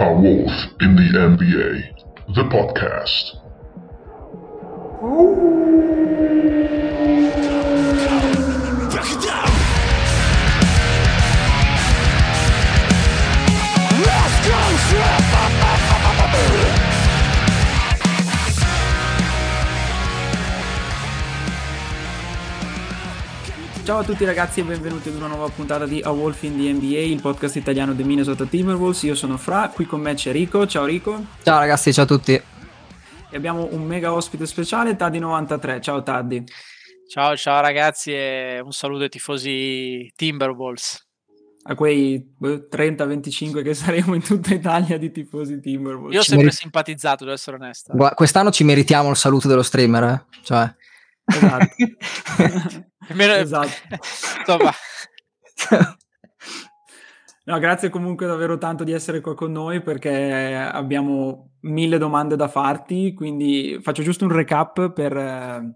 A Wolf in the NBA, the podcast. Ciao a tutti ragazzi e benvenuti ad una nuova puntata di A Wolf in the NBA, il podcast italiano dei Minnesota Timberwolves. Io sono Fra, qui con me c'è Rico. Ciao Rico. Ciao ragazzi, ciao a tutti. E abbiamo un mega ospite speciale, Taddy93. Ciao Taddy. Ciao ciao ragazzi e un saluto ai tifosi Timberwolves. A quei 30-25 boh, che saremo in tutta Italia di tifosi Timberwolves. Io ho sempre merit- simpatizzato, devo essere onesto. Guarda, quest'anno ci meritiamo il saluto dello streamer, eh? Cioè... Esatto. esatto. Insomma. No, grazie comunque davvero tanto di essere qua con noi perché abbiamo mille domande da farti, quindi faccio giusto un recap per, eh,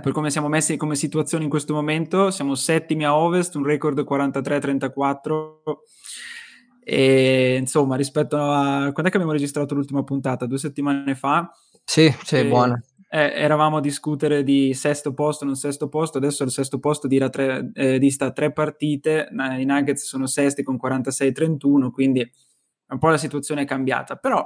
per come siamo messi come situazione in questo momento. Siamo settimi a Ovest, un record 43-34 e insomma rispetto a... quando è che abbiamo registrato l'ultima puntata? Due settimane fa? Sì, sì, e... buona eh, eravamo a discutere di sesto posto, non sesto posto, adesso il sesto posto tre, eh, tre partite, i Nuggets sono sesti con 46-31, quindi un po' la situazione è cambiata, però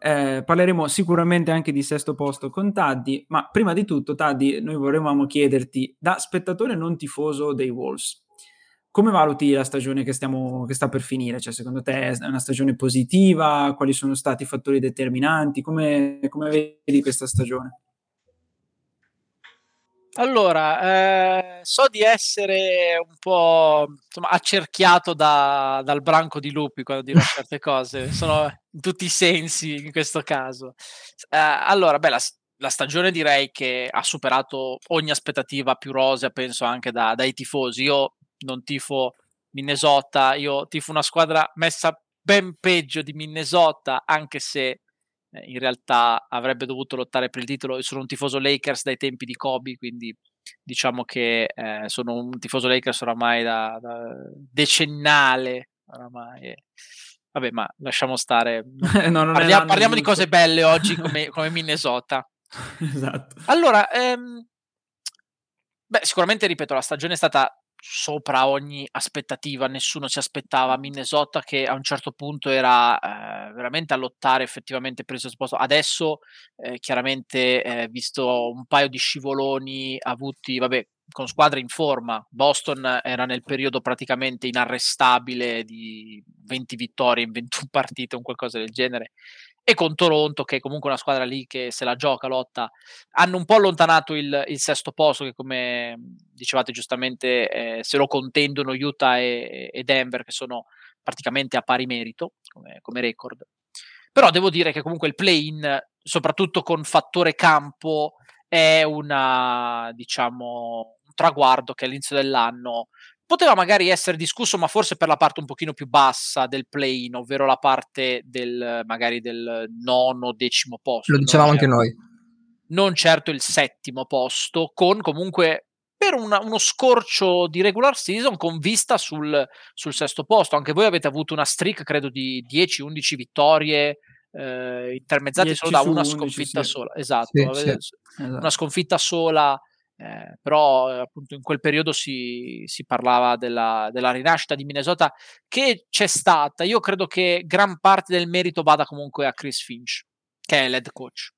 eh, parleremo sicuramente anche di sesto posto con Taddy, ma prima di tutto Taddy, noi vorremmo chiederti, da spettatore non tifoso dei Wolves, come valuti la stagione che, stiamo, che, sta per finire? Cioè, secondo te è una stagione positiva? Quali sono stati i fattori determinanti? Come, come vedi questa stagione? Allora, eh, so di essere un po' insomma, accerchiato da, dal branco di lupi quando dirò certe cose, sono in tutti i sensi in questo caso. Eh, allora, beh, la, la, stagione direi che ha superato ogni aspettativa più rosea, penso anche da, dai tifosi. Io non tifo Minnesota, io tifo una squadra messa ben peggio di Minnesota, anche se eh, in realtà avrebbe dovuto lottare per il titolo. Io sono un tifoso Lakers dai tempi di Kobe, quindi diciamo che eh, sono un tifoso Lakers oramai da, da decennale. Oramai. Vabbè, ma lasciamo stare. no, parliamo, parliamo di cose belle oggi come, come Minnesota. esatto. Allora, ehm, beh, sicuramente ripeto, la stagione è stata sopra ogni aspettativa, nessuno si aspettava Minnesota che a un certo punto era eh, veramente a lottare effettivamente per il suo sposto. Adesso eh, chiaramente eh, visto un paio di scivoloni avuti, vabbè, con squadre in forma. Boston era nel periodo praticamente inarrestabile di 20 vittorie in 21 partite, un qualcosa del genere e con Toronto, che è comunque una squadra lì che se la gioca, lotta, hanno un po' allontanato il, il sesto posto, che come dicevate giustamente eh, se lo contendono Utah e, e, Denver, che sono praticamente a pari merito come, come record. Però devo dire che comunque il play-in, soprattutto con fattore campo, è una, diciamo, un traguardo che all'inizio dell'anno poteva magari essere discusso, ma forse per la parte un pochino più bassa del play-in, ovvero la parte del magari del nono, decimo posto. Lo dicevamo certo, anche noi. Non certo il settimo posto, con comunque per una, uno scorcio di regular season con vista sul, sul, sesto posto. Anche voi avete avuto una streak, credo, di 10-11 vittorie. Eh, intermezzate solo da una 11, sconfitta sì. sola, esatto, sì, sì. esatto, una sconfitta sola eh, però eh, appunto in quel periodo si, si parlava della, della, rinascita di Minnesota che c'è stata. Io credo che gran parte del merito vada comunque a Chris Finch, che è l'head coach.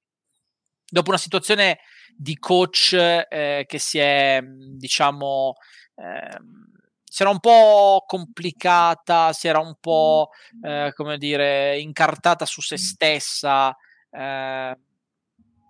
Dopo una situazione di coach eh, che si è, diciamo, ehm, si era un po' complicata, si era un po', eh, come dire, incartata su se stessa. Eh,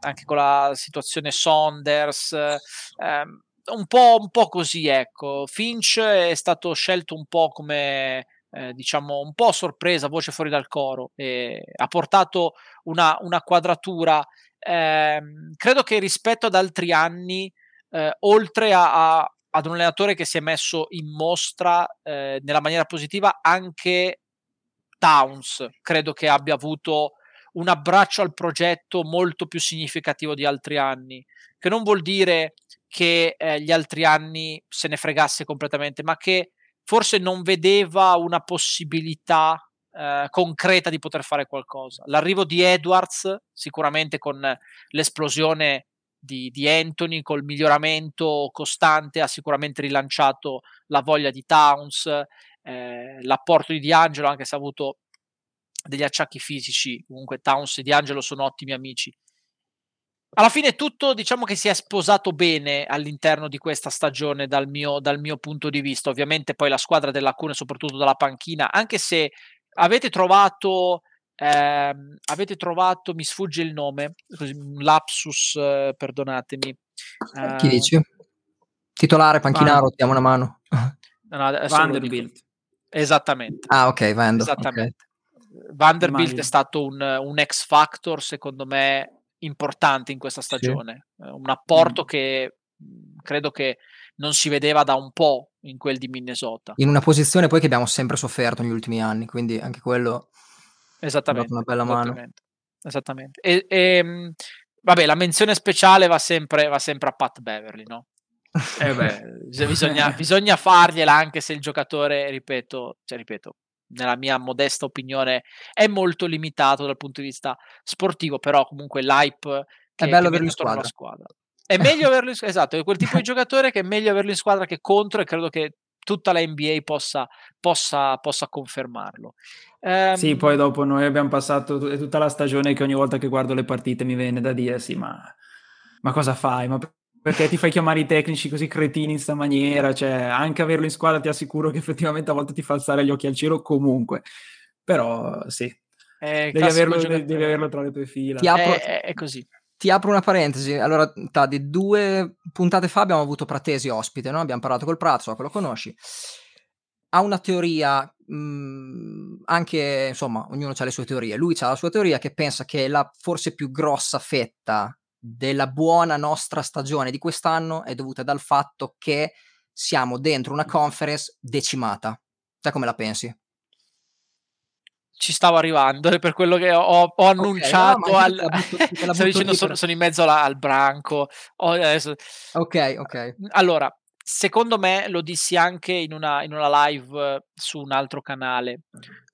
anche con la situazione Saunders, ehm, un, po', un po' così, ecco. Finch è stato scelto un po' come eh, diciamo un po' sorpresa, voce fuori dal coro, ha portato una, una quadratura. Eh, credo che rispetto ad altri anni, eh, oltre a, a, ad un allenatore che si è messo in mostra eh, nella maniera positiva, anche Towns credo che abbia avuto un abbraccio al progetto molto più significativo di altri anni, che non vuol dire che eh, gli altri anni se ne fregasse completamente, ma che forse non vedeva una possibilità eh, concreta di poter fare qualcosa. L'arrivo di Edwards, sicuramente con l'esplosione di, di Anthony, col miglioramento costante, ha sicuramente rilanciato la voglia di Towns, eh, l'apporto di D'Angelo, anche se ha avuto degli acciacchi fisici, comunque Towns e D'Angelo sono ottimi amici. Alla fine tutto diciamo che si è sposato bene all'interno di questa stagione dal mio, dal mio punto di vista. Ovviamente poi la squadra della Cune, soprattutto dalla panchina, anche se avete trovato, ehm, avete trovato, mi sfugge il nome, lapsus, eh, perdonatemi. Chi Eh, dici? Titolare, panchinaro, Van- diamo una mano. no, dico. Vanderbilt. Esattamente. Ah, ok, ok. Esattamente. Vanderbilt Immagino. è stato un, un X factor, secondo me, importante in questa stagione. Eh, Un apporto Mm. che mh, credo che non si vedeva da un po' in quel di Minnesota. In una posizione poi che abbiamo sempre sofferto negli ultimi anni, quindi anche quello Esattamente. una bella mano. Esattamente. esattamente. E, e, mh, vabbè, la menzione speciale va sempre, va sempre a Pat Beverly, no? Eh beh. Bis- bisogna, bisogna fargliela anche se il giocatore, ripeto, cioè, ripeto, nella mia modesta opinione, è molto limitato dal punto di vista sportivo, però comunque l'hype che, bello che averlo in squadra. squadra. È meglio averlo in esatto, è quel tipo di giocatore che è meglio averlo in squadra che contro e credo che tutta la NBA possa, possa, possa confermarlo. Sì, Ehm, poi dopo noi abbiamo passato tutta la stagione che ogni volta che guardo le partite mi viene da dire sì, ma, ma cosa fai? Ma perché ti fai chiamare i tecnici così cretini in sta maniera? Cioè, anche averlo in squadra ti assicuro che effettivamente a volte ti fa alzare gli occhi al cielo comunque. Però sì, è il devi averlo, devi averlo tra le tue fila. Ti apro- È, è- è così. Ti apro una parentesi. Allora, Taddi, due puntate fa abbiamo avuto Pratesi ospite, no? Abbiamo parlato col Prato, so che lo conosci. Ha una teoria, mh, anche, insomma, ognuno ha le sue teorie. Lui ha la sua teoria che pensa che la forse più grossa fetta della buona nostra stagione di quest'anno è dovuta dal fatto che siamo dentro una conference decimata. Te come la pensi? Ci stavo arrivando per quello che ho, ho annunciato. no, ma al... la butto- la sono, sono in mezzo alla- al branco. Ho- adesso- Ok, ok. Allora, secondo me lo dissi anche in una, in una live su un altro canale.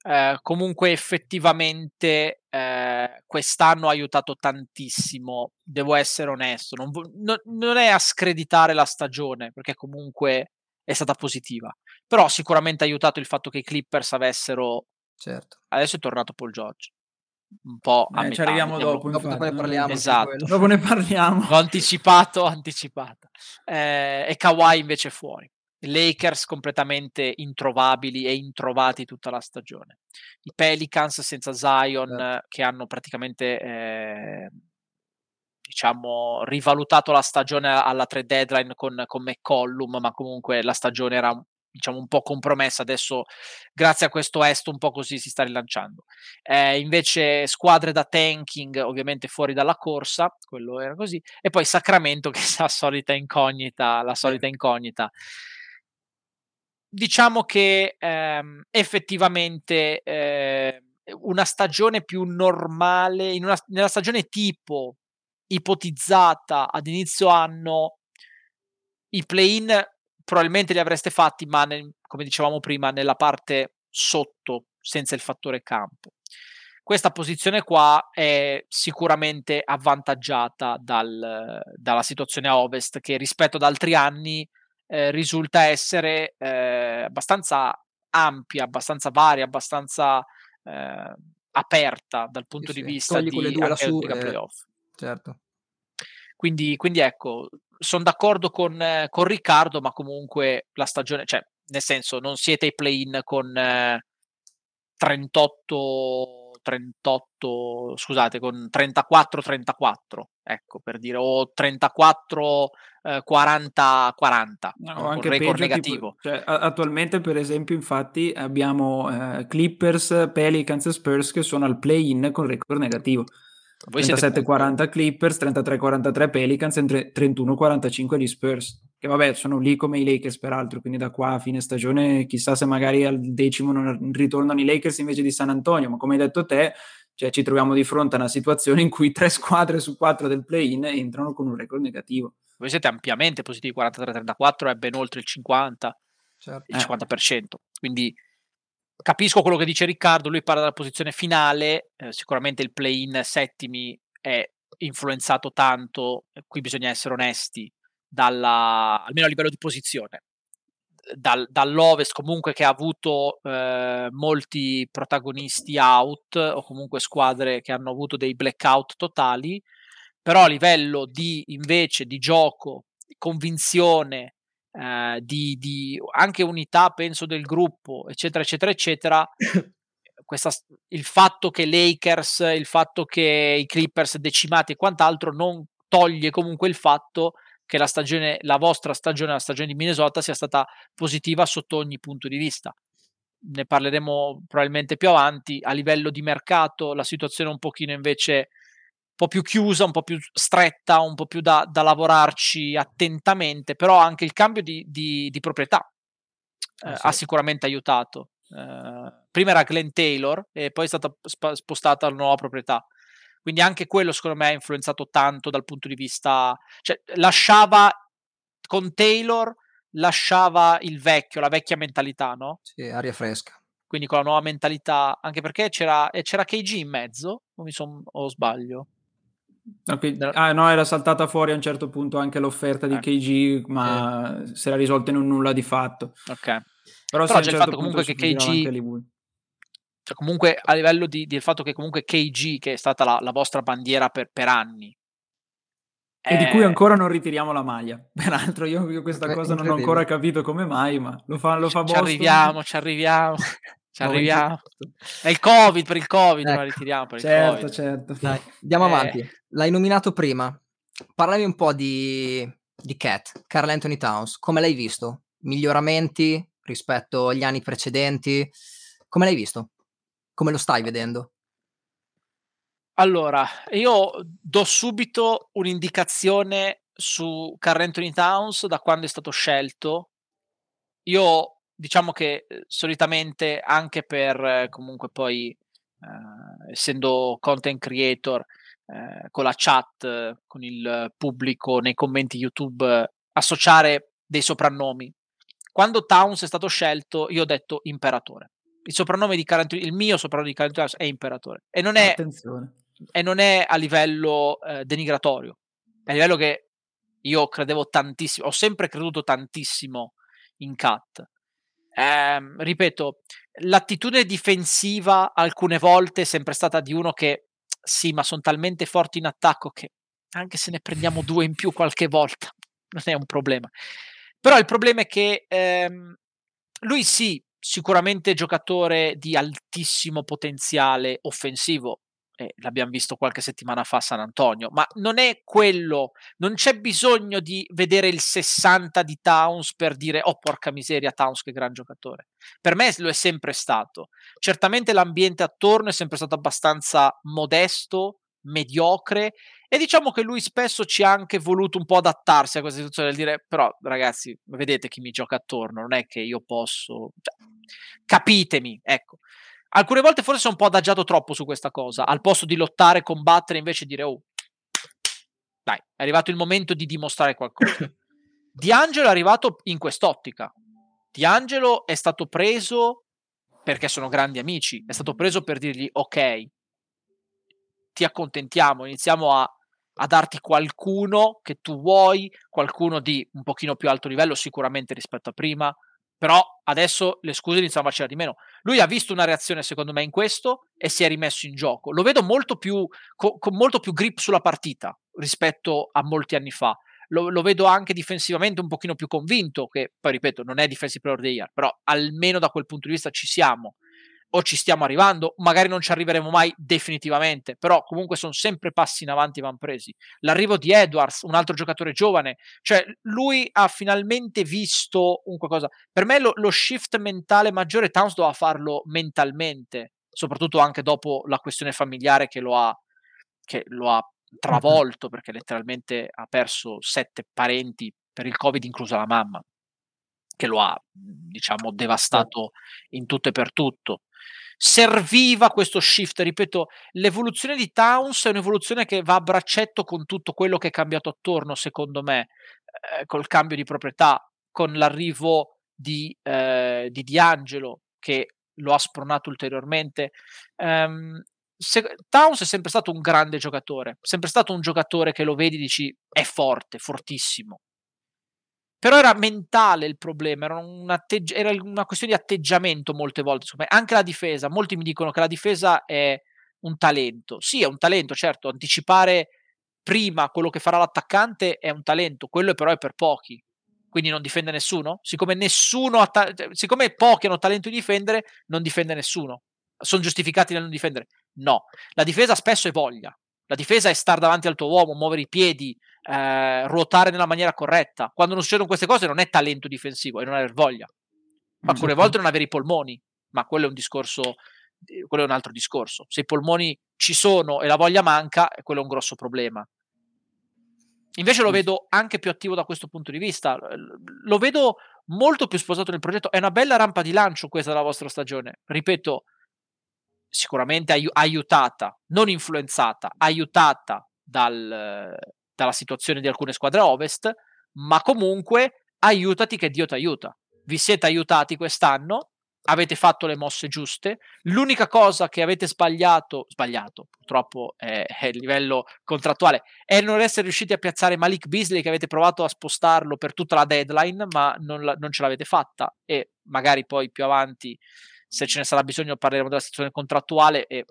Eh, comunque, effettivamente, eh, quest'anno ha aiutato tantissimo. Devo essere onesto, non, vo- no- non è a screditare la stagione, perché comunque è stata positiva. Però sicuramente ha aiutato il fatto che i Clippers avessero. Certo. Adesso è tornato Paul George. Un po' a Eh, ci metà, arriviamo mettiamolo dopo. Dopo, dopo ne parliamo. Esatto. Dopo ne parliamo. L'ho anticipato, ho anticipato. Eh, e Kawhi invece fuori. Lakers completamente introvabili e introvati tutta la stagione. I Pelicans senza Zion eh, che hanno praticamente eh, diciamo rivalutato la stagione alla trade deadline con, con McCollum, ma comunque la stagione era diciamo un po' compromessa. Adesso, grazie a questo est, un po' così si sta rilanciando. Eh, invece, squadre da tanking, ovviamente fuori dalla corsa, quello era così. E poi Sacramento, che è la solita incognita, la solita incognita. Diciamo che ehm, effettivamente eh, una stagione più normale, in una, nella stagione tipo ipotizzata ad inizio anno, i play-in probabilmente li avreste fatti, ma nel- come dicevamo prima, nella parte sotto, senza il fattore campo. Questa posizione qua è sicuramente avvantaggiata dal- dalla situazione a ovest, che rispetto ad altri anni eh, risulta essere eh, abbastanza ampia, abbastanza varia, abbastanza eh, aperta dal punto Sì, di sì. vista Togli di anche lassù Lega e- playoff. Certo. Quindi, quindi ecco, sono d'accordo con, eh, con Riccardo, ma comunque la stagione, cioè, nel senso, non siete ai play-in con eh, 38, 38, scusate, con 34-34, ecco, per dire, o 34, eh, 40, 40, No, anche record peggio, negativo. tipo, cioè, attualmente, per esempio, infatti, abbiamo eh, Clippers, Pelicans e Spurs che sono al play-in con record negativo. Voi siete 37-40 Clippers, 33-43 Pelicans e tre- 31-45 gli Spurs. Che vabbè, sono lì come i Lakers peraltro, quindi da qua a fine stagione chissà se magari al decimo non ritornano i Lakers invece di San Antonio, ma come hai detto te, cioè, ci troviamo di fronte a una situazione in cui tre squadre su quattro del play-in entrano con un record negativo. voi siete ampiamente positivi, 43-34 è ben oltre il 50, certo. il Eh. 50%. Quindi capisco quello che dice Riccardo, lui parla della posizione finale, eh, sicuramente il play-in settimi è influenzato tanto, qui bisogna essere onesti, dalla, almeno a livello di posizione, dal, dall'Ovest comunque che ha avuto eh, molti protagonisti out o comunque squadre che hanno avuto dei blackout totali, però a livello di invece di gioco, convinzione, eh, di, di, anche unità penso del gruppo, eccetera, eccetera, eccetera, questa, il fatto che Lakers, il fatto che i Clippers decimati e quant'altro non toglie comunque il fatto che la stagione, la vostra stagione, la stagione di Minnesota sia stata positiva sotto ogni punto di vista. Ne parleremo probabilmente più avanti. A livello di mercato, la situazione è un pochino invece po' più chiusa, un po' più stretta, un po' più da, da lavorarci attentamente, però anche il cambio di, di, di proprietà eh, ah, sì. ha sicuramente aiutato. Eh, prima era Glenn Taylor e poi è stata sp- spostata la nuova proprietà. Quindi anche quello secondo me ha influenzato tanto dal punto di vista, cioè lasciava con Taylor lasciava il vecchio, la vecchia mentalità, no? Sì, aria fresca. Quindi con la nuova mentalità, anche perché c'era, c'era KG in mezzo, o, mi son, o sbaglio? Okay. Ah, no, era saltata fuori a un certo punto anche l'offerta di eh. KG, ma sì. si era risolta in un nulla di fatto. Ok. Però, Però c'è il certo fatto comunque che KG cioè comunque a livello di, del fatto che comunque KG, che è stata la, la vostra bandiera per, per anni, e di cui eh ancora non ritiriamo la maglia. Peraltro, io, io questa cosa non ho ancora capito come mai, ma lo fa, lo fa Ci arriviamo, ci arriviamo. Ci arriviamo. È il Covid, per il Covid ecco. la ritiriamo. Per certo, COVID. certo. Dai, andiamo eh. avanti. L'hai nominato prima. Parlami un po' di, di Cat, Carl Anthony Towns. Come l'hai visto? Miglioramenti rispetto agli anni precedenti? Come l'hai visto? Come lo stai vedendo? Allora, io do subito un'indicazione su Carl Anthony Towns da quando è stato scelto. Io diciamo che eh, solitamente anche per comunque poi eh, essendo content creator eh, con la chat, con il pubblico nei commenti YouTube, associare dei soprannomi. Quando Towns è stato scelto, io ho detto imperatore il soprannome di Carantino, il mio soprannome di Carantino è imperatore e non è, e non è a livello eh, denigratorio, è a livello che io credevo tantissimo, ho sempre creduto tantissimo in Cat. Eh, ripeto, l'attitudine difensiva alcune volte è sempre stata di uno che sì, ma sono talmente forti in attacco che anche se ne prendiamo due in più qualche volta non è un problema. Però il problema è che ehm, lui sì, sicuramente giocatore di altissimo potenziale offensivo, eh, l'abbiamo visto qualche settimana fa a San Antonio, ma non è quello, non c'è bisogno di vedere il 60 di Towns per dire oh porca miseria Towns che gran giocatore. Per me lo è sempre stato. Certamente l'ambiente attorno è sempre stato abbastanza modesto, mediocre e diciamo che lui spesso ci ha anche voluto un po' adattarsi a questa situazione del dire però ragazzi vedete chi mi gioca attorno non è che io posso cioè, capitemi ecco alcune volte forse sono un po' adagiato troppo su questa cosa al posto di lottare combattere invece dire oh dai è arrivato il momento di dimostrare qualcosa. D'Angelo è arrivato in quest'ottica. D'Angelo è stato preso perché sono grandi amici è stato preso per dirgli ok ti accontentiamo, iniziamo a, a darti qualcuno che tu vuoi, qualcuno di un pochino più alto livello sicuramente rispetto a prima, però adesso le scuse iniziano a facere di meno. Lui ha visto una reazione secondo me in questo e si è rimesso in gioco. Lo vedo molto più, co- con molto più grip sulla partita rispetto a molti anni fa. Lo, lo, vedo anche difensivamente un pochino più convinto, che poi ripeto non è defensive player of the year, però almeno da quel punto di vista ci siamo o ci stiamo arrivando, magari non ci arriveremo mai definitivamente, però comunque sono sempre passi in avanti van presi. L'arrivo di Edwards, un altro giocatore giovane, cioè lui ha finalmente visto un qualcosa. Per me lo, lo shift mentale maggiore Towns doveva farlo mentalmente, soprattutto anche dopo la questione familiare che lo ha, che lo ha travolto, perché letteralmente ha perso sette parenti per il Covid, inclusa la mamma che lo ha, diciamo, devastato in tutto e per tutto serviva questo shift. Ripeto, l'evoluzione di Towns è un'evoluzione che va a braccetto con tutto quello che è cambiato attorno, secondo me, eh, col cambio di proprietà, con l'arrivo di, eh, di D'Angelo, che lo ha spronato ulteriormente. Um, se, Towns è sempre stato un grande giocatore, sempre stato un giocatore che lo vedi e dici è forte, fortissimo. Però era mentale il problema, era, un atteggi- era una questione di atteggiamento molte volte. Anche la difesa, molti mi dicono che la difesa è un talento. Sì, è un talento, certo, anticipare prima quello che farà l'attaccante è un talento, quello però è per pochi. Quindi non difende nessuno? Siccome nessuno ta- cioè, siccome pochi hanno talento di difendere, non difende nessuno. Sono giustificati nel non difendere? No. La difesa spesso è voglia. La difesa è stare davanti al tuo uomo, muovere i piedi, eh, ruotare nella maniera corretta. Quando non succedono queste cose non è talento difensivo, è non aver voglia. Alcune esatto. volte non avere i polmoni, ma quello è un discorso, quello è un altro discorso. Se i polmoni ci sono e la voglia manca, quello è un grosso problema. Invece lo vedo anche più attivo da questo punto di vista. Lo vedo molto più sposato nel progetto. È una bella rampa di lancio questa della vostra stagione. Ripeto, sicuramente ai- aiutata, non influenzata, aiutata dal, dalla situazione di alcune squadre ovest, ma comunque aiutati che Dio ti aiuta. Vi siete aiutati quest'anno, avete fatto le mosse giuste. L'unica cosa che avete sbagliato, sbagliato purtroppo è, è il livello contrattuale, è non essere riusciti a piazzare Malik Beasley che avete provato a spostarlo per tutta la deadline, ma non, la, non ce l'avete fatta e magari poi più avanti, se ce ne sarà bisogno, parleremo della situazione contrattuale e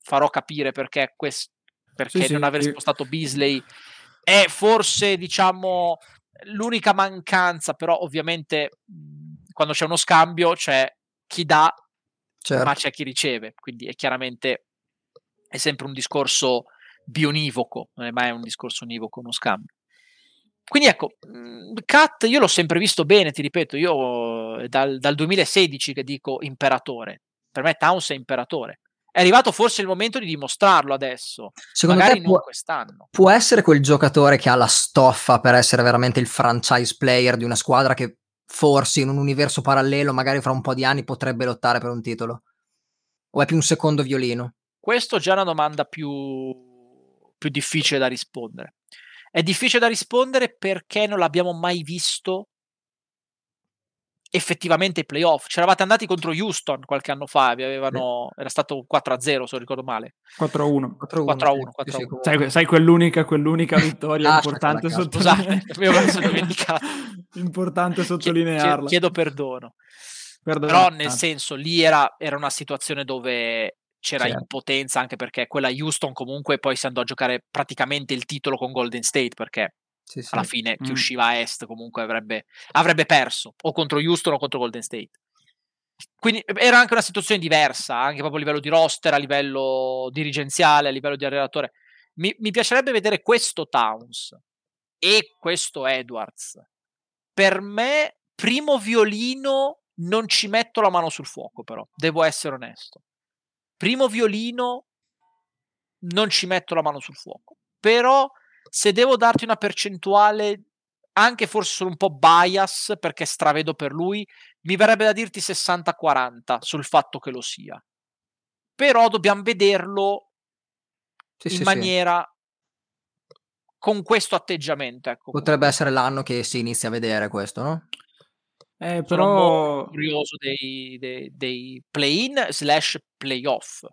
farò capire perché, quest- perché sì, non sì, aver spostato Beasley è forse, diciamo, l'unica mancanza, però ovviamente quando c'è uno scambio c'è chi dà, certo. ma c'è chi riceve, quindi è chiaramente è sempre un discorso bionivoco, non è mai un discorso univoco, uno scambio. Quindi ecco, Cat io l'ho sempre visto bene, ti ripeto, io dal, dal 2016 che dico imperatore, per me Towns è imperatore è arrivato forse il momento di dimostrarlo adesso. Secondo magari te può, quest'anno. Può essere quel giocatore che ha la stoffa per essere veramente il franchise player di una squadra che forse in un universo parallelo, magari fra un po' di anni, potrebbe lottare per un titolo? O è più un secondo violino? Questo è già una domanda più, più difficile da rispondere. È difficile da rispondere perché non l'abbiamo mai visto effettivamente i playoff. C'eravate andati contro Houston qualche anno fa, vi avevano, era stato 4-0 se non ricordo male. 4-1. 4-1. 4-1. Sai, sai, quell'unica, quell'unica vittoria ah, importante sottolinearla. importante sottolinearla. Chiedo perdono. Perdono. Però nel senso lì era, era una situazione dove c'era certo. impotenza anche perché quella Houston comunque poi si andò a giocare praticamente il titolo con Golden State perché sì, sì. alla fine chi mm. usciva a est comunque avrebbe, avrebbe perso o contro Houston o contro Golden State. Quindi era anche una situazione diversa, anche proprio a livello di roster, a livello dirigenziale, a livello di allenatore. Mi, mi piacerebbe vedere questo Towns e questo Edwards. Per me, primo violino, non ci metto la mano sul fuoco, però, devo essere onesto. Primo violino, non ci metto la mano sul fuoco. Però se devo darti una percentuale, anche forse solo un po' bias, perché stravedo per lui, mi verrebbe da dirti 60-40 sul fatto che lo sia. Però dobbiamo vederlo sì, in sì, maniera sì. con questo atteggiamento. Ecco, Potrebbe essere l'anno che si inizia a vedere questo, no? Eh, però... Sono curioso dei, dei, dei play-in slash playoff.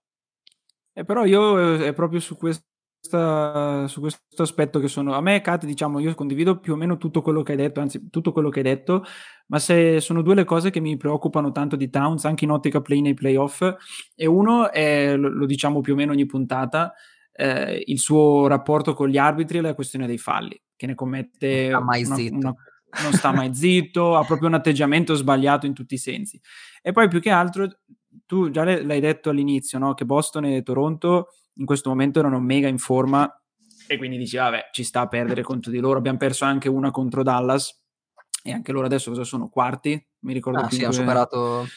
Eh, però io è proprio su questo su questo aspetto che sono a me Kat diciamo io condivido più o meno tutto quello che hai detto anzi tutto quello che hai detto ma se sono due le cose che mi preoccupano tanto di Towns anche in ottica play nei playoff e uno è lo, lo diciamo più o meno ogni puntata eh, il suo rapporto con gli arbitri e la questione dei falli che ne commette non sta mai una, zitto, una, non sta mai zitto ha proprio un atteggiamento sbagliato in tutti i sensi e poi più che altro tu già l'hai detto all'inizio no? che Boston e Toronto in questo momento erano mega in forma e quindi dici, vabbè, ci sta a perdere contro di loro. Abbiamo perso anche una contro Dallas e anche loro adesso cosa sono? Quarti? Mi ricordo ah, più. Sì, hanno superato...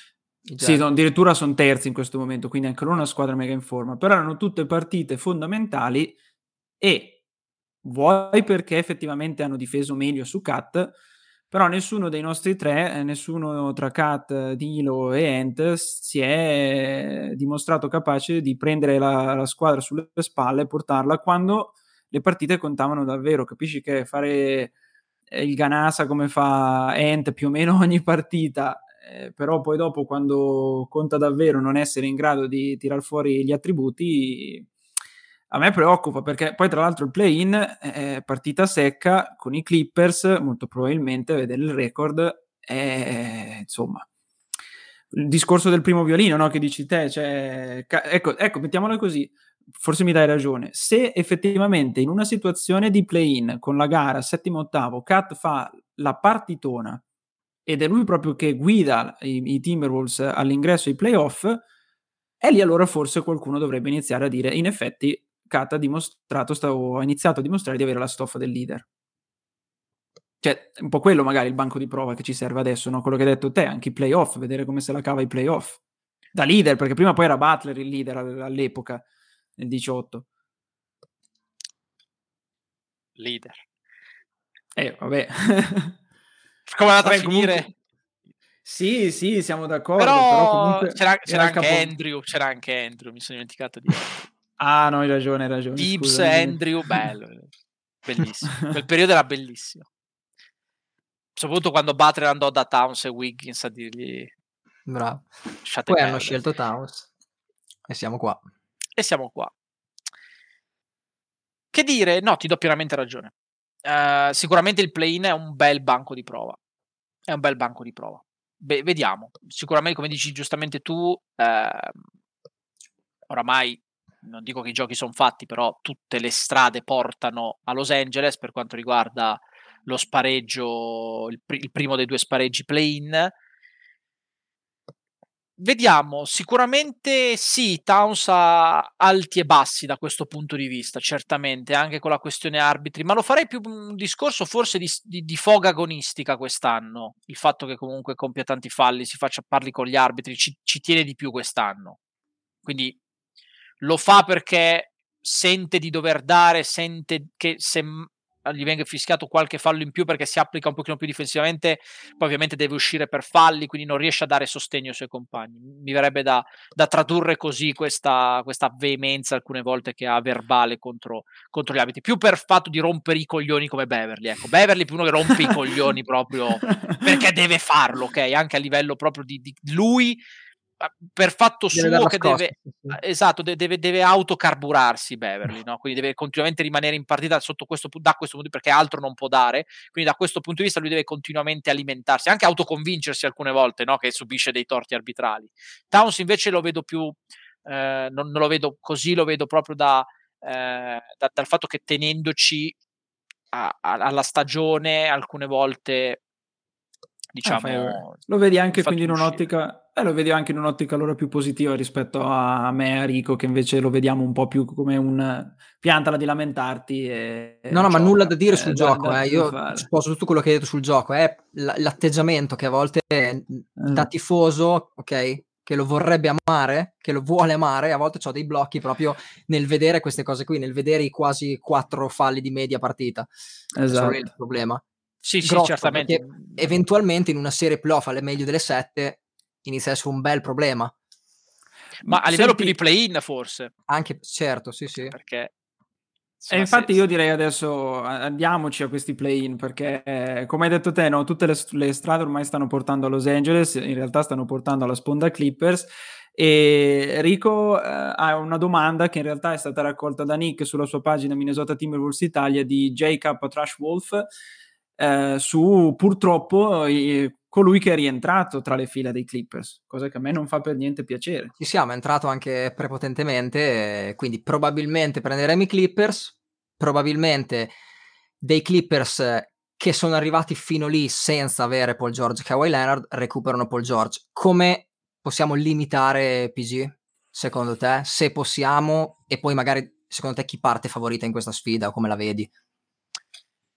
Sì, no, addirittura sono terzi in questo momento, quindi anche loro una squadra mega in forma. Però erano tutte partite fondamentali e vuoi perché effettivamente hanno difeso meglio su Cat, però nessuno dei nostri tre, eh, nessuno tra Kat, Dilo e Ent si è dimostrato capace di prendere la, la squadra sulle spalle e portarla quando le partite contavano davvero. Capisci che fare il Ganasa come fa Ent più o meno ogni partita eh, però poi dopo quando conta davvero non essere in grado di tirar fuori gli attributi, a me preoccupa perché poi tra l'altro il play-in è partita secca con i Clippers, molto probabilmente vedere il record è insomma il discorso del primo violino no, che dici te, cioè, ca- ecco, ecco, mettiamolo così, forse mi dai ragione, se effettivamente in una situazione di play-in con la gara settimo ottavo Cat fa la partitona ed è lui proprio che guida i, i Timberwolves all'ingresso ai playoff, e lì allora forse qualcuno dovrebbe iniziare a dire in effetti Cat ha dimostrato, sta, ha iniziato a dimostrare di avere la stoffa del leader. Cioè, un po' quello magari il banco di prova che ci serve adesso, no? quello che hai detto te, anche i playoff, vedere come se la cava i playoff. Da leader, perché prima poi era Butler il leader all'epoca, nel 18. Leader. Eh, vabbè. Come è andata a finire? Comunque... Sì, sì, siamo d'accordo. Però, però comunque c'era, c'era anche capo... Andrew, c'era anche Andrew, mi sono dimenticato di Ah, no, hai ragione, hai ragione. Gibbs, Andrew, bello. Bellissimo. Quel periodo era bellissimo. Soprattutto quando Butler andò da Towns e Wiggins a dirgli... Bravo. Poi hanno scelto Towns. E siamo qua. E siamo qua. Che dire? No, ti do pienamente ragione. Uh, sicuramente il play-in è un bel banco di prova. È un bel banco di prova. Beh, vediamo. Sicuramente, come dici giustamente tu, eh, oramai non dico che i giochi sono fatti, però tutte le strade portano a Los Angeles per quanto riguarda lo spareggio, il, pr- il primo dei due spareggi play-in. Vediamo, sicuramente sì, Towns ha alti e bassi da questo punto di vista, certamente, anche con la questione arbitri, ma lo farei più un discorso forse di, di, di foga agonistica quest'anno, il fatto che comunque compia tanti falli, si faccia parli con gli arbitri, ci, ci tiene di più quest'anno. Quindi lo fa perché sente di dover dare, sente che se gli venga fischiato qualche fallo in più perché si applica un pochino più difensivamente, poi ovviamente deve uscire per falli, quindi non riesce a dare sostegno ai suoi compagni. Mi verrebbe da, da tradurre così questa, questa, veemenza alcune volte che ha verbale contro, contro, gli abiti, più per fatto di rompere i coglioni come Beverly. Ecco, Beverly è più uno che rompe i coglioni proprio perché deve farlo, ok? Anche a livello proprio di, di lui per fatto deve suo che deve, esatto, deve, deve, autocarburarsi Beverly, no? quindi deve continuamente rimanere in partita sotto questo, da questo punto perché altro non può dare, quindi da questo punto di vista lui deve continuamente alimentarsi, anche autoconvincersi alcune volte no? che subisce dei torti arbitrali. Towns invece lo vedo più, eh, non, non, lo vedo così, lo vedo proprio da, eh, da, dal fatto che tenendoci a, a, alla stagione alcune volte diciamo ah, lo vedi anche quindi in un'ottica eh, lo vedi anche in un'ottica allora più positiva rispetto a me e a Rico che invece lo vediamo un po' più come un piantala di lamentarti e, no no ma nulla da dire eh, sul da, gioco da, eh. io sposo tutto quello che hai detto sul gioco è l'atteggiamento che a volte eh. da tifoso ok che lo vorrebbe amare, che lo vuole amare, a volte ho dei blocchi proprio nel vedere queste cose qui, nel vedere i quasi quattro falli di media partita. Esatto. È il problema. Sì, Grosso, sì, certamente. Eventualmente in una serie playoff alle meglio delle sette inizia a essere un bel problema. Ma a livello Senti, più di play-in forse. Anche, certo, sì, sì. Perché... E infatti io direi adesso andiamoci a questi play-in perché eh, come hai detto te no, tutte le, le, strade ormai stanno portando a Los Angeles, in realtà stanno portando alla sponda Clippers e Rico eh, ha una domanda che in realtà è stata raccolta da Nick sulla sua pagina Minnesota Timberwolves Italia di JK Trash Wolf eh, su purtroppo eh, colui che è rientrato tra le fila dei Clippers, cosa che a me non fa per niente piacere. Ci siamo, è entrato anche prepotentemente, quindi probabilmente prenderemo i Clippers, probabilmente dei Clippers che sono arrivati fino lì senza avere Paul George e Kawhi Leonard recuperano Paul George. Come possiamo limitare PG, secondo te? Se possiamo, e poi magari secondo te chi parte favorita in questa sfida o come la vedi?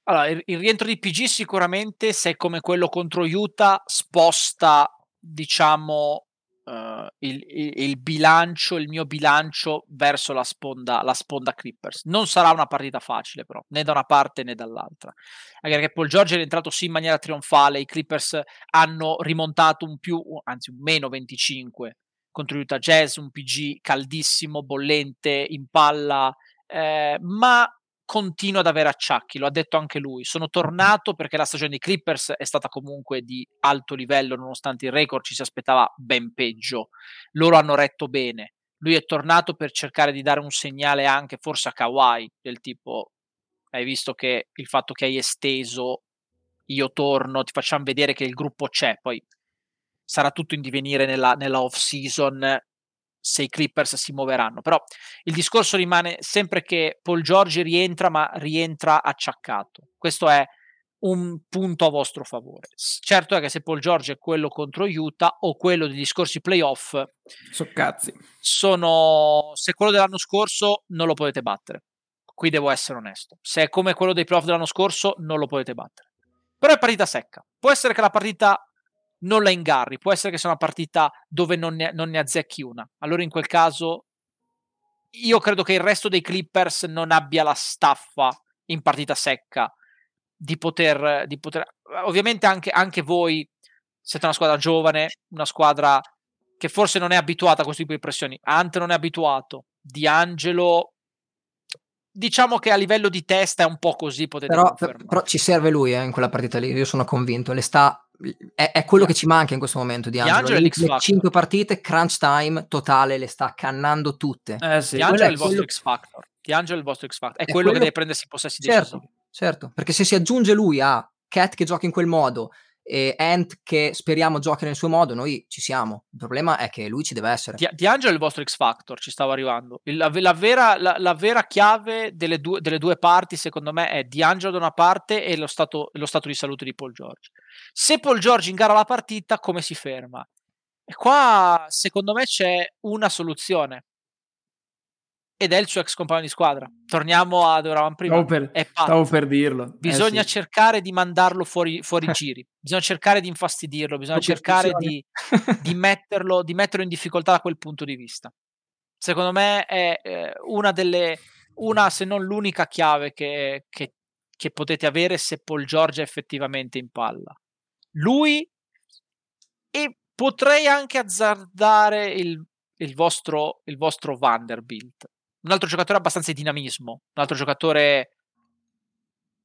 Allora, il, il rientro di PG sicuramente, se è come quello contro Utah, sposta, diciamo, uh, il, il, il, bilancio, il mio bilancio verso la sponda, la sponda Clippers. Non sarà una partita facile, però, né da una parte né dall'altra. Anche perché Paul George è rientrato sì in maniera trionfale, i Clippers hanno rimontato un più, anzi un meno 25 contro Utah Jazz, un PG caldissimo, bollente, in palla, eh, ma continuo ad avere acciacchi, lo ha detto anche lui. Sono tornato perché la stagione dei Clippers è stata comunque di alto livello, nonostante il record ci si aspettava ben peggio. Loro hanno retto bene. Lui è tornato per cercare di dare un segnale anche forse a Kawhi, del tipo hai visto che il fatto che hai esteso io torno, ti facciamo vedere che il gruppo c'è, poi sarà tutto in divenire nella, nella off season se i Clippers si muoveranno. Però il discorso rimane sempre che Paul George rientra, ma rientra acciaccato. Questo è un punto a vostro favore. Certo è che se Paul George è quello contro Utah o quello degli scorsi playoff, so cazzi. sono se quello dell'anno scorso non lo potete battere. Qui devo essere onesto. Se è come quello dei playoff dell'anno scorso, non lo potete battere. Però è partita secca. Può essere che la partita non la ingarri, può essere che sia una partita dove non ne, non ne azzecchi una. Allora in quel caso io credo che il resto dei Clippers non abbia la staffa in partita secca di poter, di poter ovviamente anche, anche voi siete una squadra giovane, una squadra che forse non è abituata a questo tipo di pressioni. Ante non è abituato, Di Angelo diciamo che a livello di testa è un po' così, potete però, però ci serve lui eh, in quella partita lì, io sono convinto, le sta è, è, quello che ci manca in questo momento di Angelo. Le 5 partite, crunch time totale, le sta cannando tutte. Eh sì, di Angelo è il vostro X Factor. Di Angelo è il vostro X Factor. È, è quello, quello, che deve prendersi i possessi certo, decisivi. Certo, perché se si aggiunge lui a Cat che gioca in quel modo e Ant che speriamo giochi nel suo modo, noi ci siamo. Il problema è che lui ci deve essere. Di, Angelo è il vostro X Factor, ci stavo arrivando. Il, la, la, vera, la, la, vera, chiave delle due, delle due, parti, secondo me, è Di Angelo da una parte e lo stato, lo stato di salute di Paul George. Se Paul George ingara la partita, come si ferma? E qua, secondo me, c'è una soluzione ed è il suo ex compagno di squadra. Torniamo a dove eravamo prima. Stavo per, stavo per dirlo. Eh, bisogna eh sì. cercare di mandarlo fuori, fuori giri, bisogna cercare di infastidirlo, bisogna cercare di, di, metterlo, di, metterlo, in difficoltà da quel punto di vista. Secondo me è eh, una delle, una se non l'unica chiave che, che, che potete avere se Paul George è effettivamente in palla. Lui e potrei anche azzardare il, il, vostro, il vostro Vanderbilt un altro giocatore abbastanza di dinamismo, un altro giocatore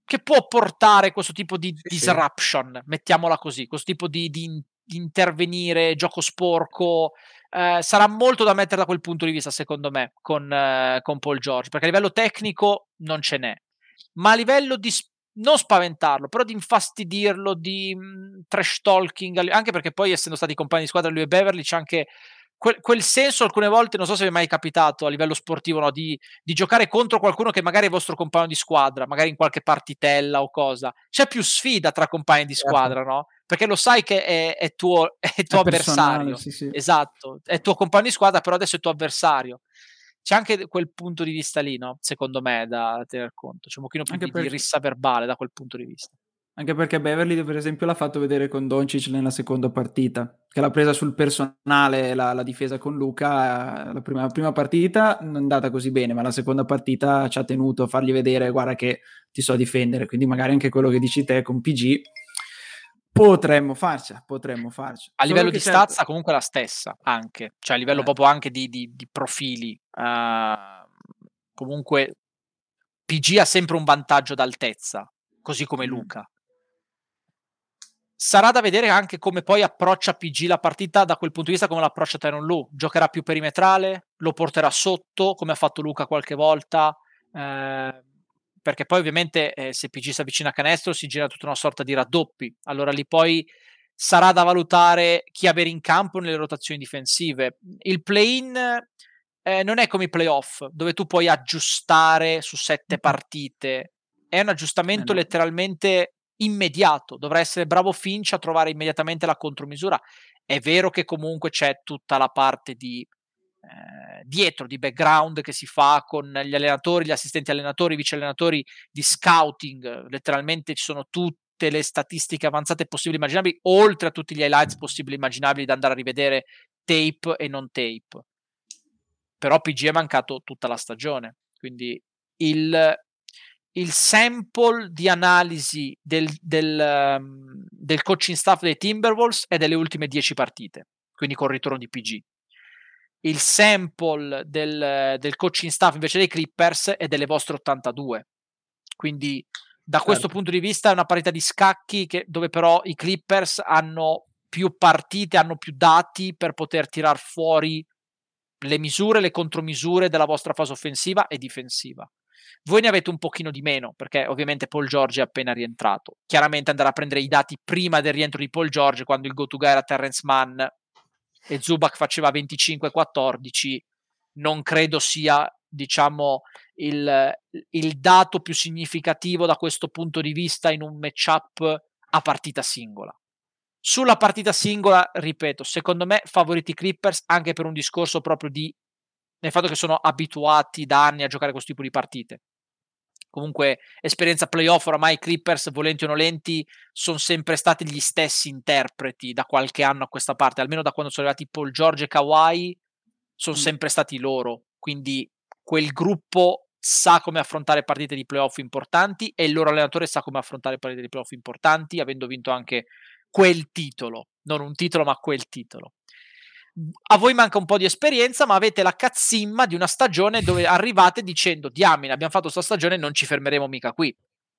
che può portare questo tipo di sì, disruption, sì. mettiamola così, questo tipo di, di, di intervenire, gioco sporco. Eh, sarà molto da mettere da quel punto di vista, secondo me, con, eh, con Paul George, perché a livello tecnico non ce n'è, ma a livello di non spaventarlo, però di infastidirlo, di mh, mm, trash talking, anche perché poi essendo stati compagni di squadra lui e Beverly c'è anche quel, quel, senso alcune volte, non so se vi è mai capitato a livello sportivo, no, di, di, giocare contro qualcuno che magari è vostro compagno di squadra, magari in qualche partitella o cosa. C'è più sfida tra compagni di certo. squadra, no? Perché lo sai che è, è tuo, è tuo è avversario. Sì, sì. Esatto, è tuo compagno di squadra, però adesso è tuo avversario. C'è anche quel punto di vista lì, no? Secondo me, da tener conto. C'è un pochino più di, per... di rissa verbale da quel punto di vista. Anche perché Beverly, per esempio, l'ha fatto vedere con Doncic nella seconda partita, che l'ha presa sul personale la, la difesa con Luca. La prima, la prima, partita non è andata così bene, ma la seconda partita ci ha tenuto a fargli vedere, guarda che ti so difendere. Quindi magari anche quello che dici te con PG potremmo farcela, potremmo farcela. A livello di certo... stazza comunque la stessa, anche, cioè a livello eh. proprio anche di, di, di profili. Uh, comunque PG ha sempre un vantaggio d'altezza, così come mm. Luca Sarà da vedere anche come poi approccia PG la partita da quel punto di vista, come l'approccia Tyron Lu. Giocherà più perimetrale, lo porterà sotto, come ha fatto Luca qualche volta. Eh, perché poi ovviamente eh, se PG si avvicina a canestro si gira tutta una sorta di raddoppi. Allora lì poi sarà da valutare chi avere in campo nelle rotazioni difensive. Il play-in eh, non è come i playoff, dove tu puoi aggiustare su sette partite. È un aggiustamento eh no. letteralmente immediato, dovrà essere bravo Finch a trovare immediatamente la contromisura. È vero che comunque c'è tutta la parte di eh, dietro, di background che si fa con gli allenatori, gli assistenti allenatori, i vice allenatori di scouting, letteralmente ci sono tutte le statistiche avanzate possibili e immaginabili, oltre a tutti gli highlights possibili e immaginabili da andare a rivedere tape e non tape. Però PG è mancato tutta la stagione, quindi il il sample di analisi del, del, um, del, coaching staff dei Timberwolves è delle ultime 10 partite, quindi con il ritorno di PG. Il sample del, del coaching staff invece dei Clippers è delle vostre 82, Quindi da questo certo. punto di vista è una parità di scacchi che, dove però i Clippers hanno più partite, hanno più dati per poter tirar fuori le misure, le contromisure della vostra fase offensiva e difensiva. Voi ne avete un pochino di meno, perché ovviamente Paul George è appena rientrato. Chiaramente andare a prendere i dati prima del rientro di Paul George, quando il go-to guy era Terrence Mann e Zubac faceva 25-14, non credo sia, diciamo, il, il dato più significativo da questo punto di vista in un matchup a partita singola. Sulla partita singola, ripeto, secondo me favoriti Clippers anche per un discorso proprio di nel fatto che sono abituati da anni a giocare questo tipo di partite. Comunque, esperienza playoff, oramai i Clippers, volenti o nolenti, sono sempre stati gli stessi interpreti da qualche anno a questa parte, almeno da quando sono arrivati Paul George e Kawhi, sono mm. sempre stati loro. Quindi quel gruppo sa come affrontare partite di playoff importanti e il loro allenatore sa come affrontare partite di playoff importanti, avendo vinto anche quel titolo, non un titolo ma quel titolo. A voi manca un po' di esperienza, ma avete la cazzimma di una stagione dove arrivate dicendo diamine, abbiamo fatto questa stagione, non ci fermeremo mica qui.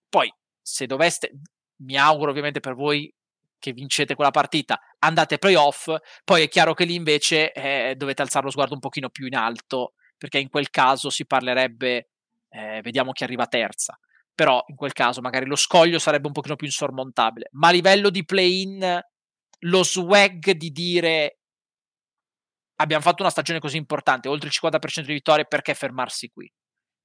Poi, se doveste, mi auguro ovviamente per voi che vincete quella partita, andate playoff, poi è chiaro che lì invece eh, dovete alzare lo sguardo un pochino più in alto, perché in quel caso si parlerebbe, eh, vediamo chi arriva terza però in quel caso magari lo scoglio sarebbe un pochino più insormontabile. Ma a livello di play-in, lo swag di dire abbiamo fatto una stagione così importante, oltre il 50% di vittorie, perché fermarsi qui?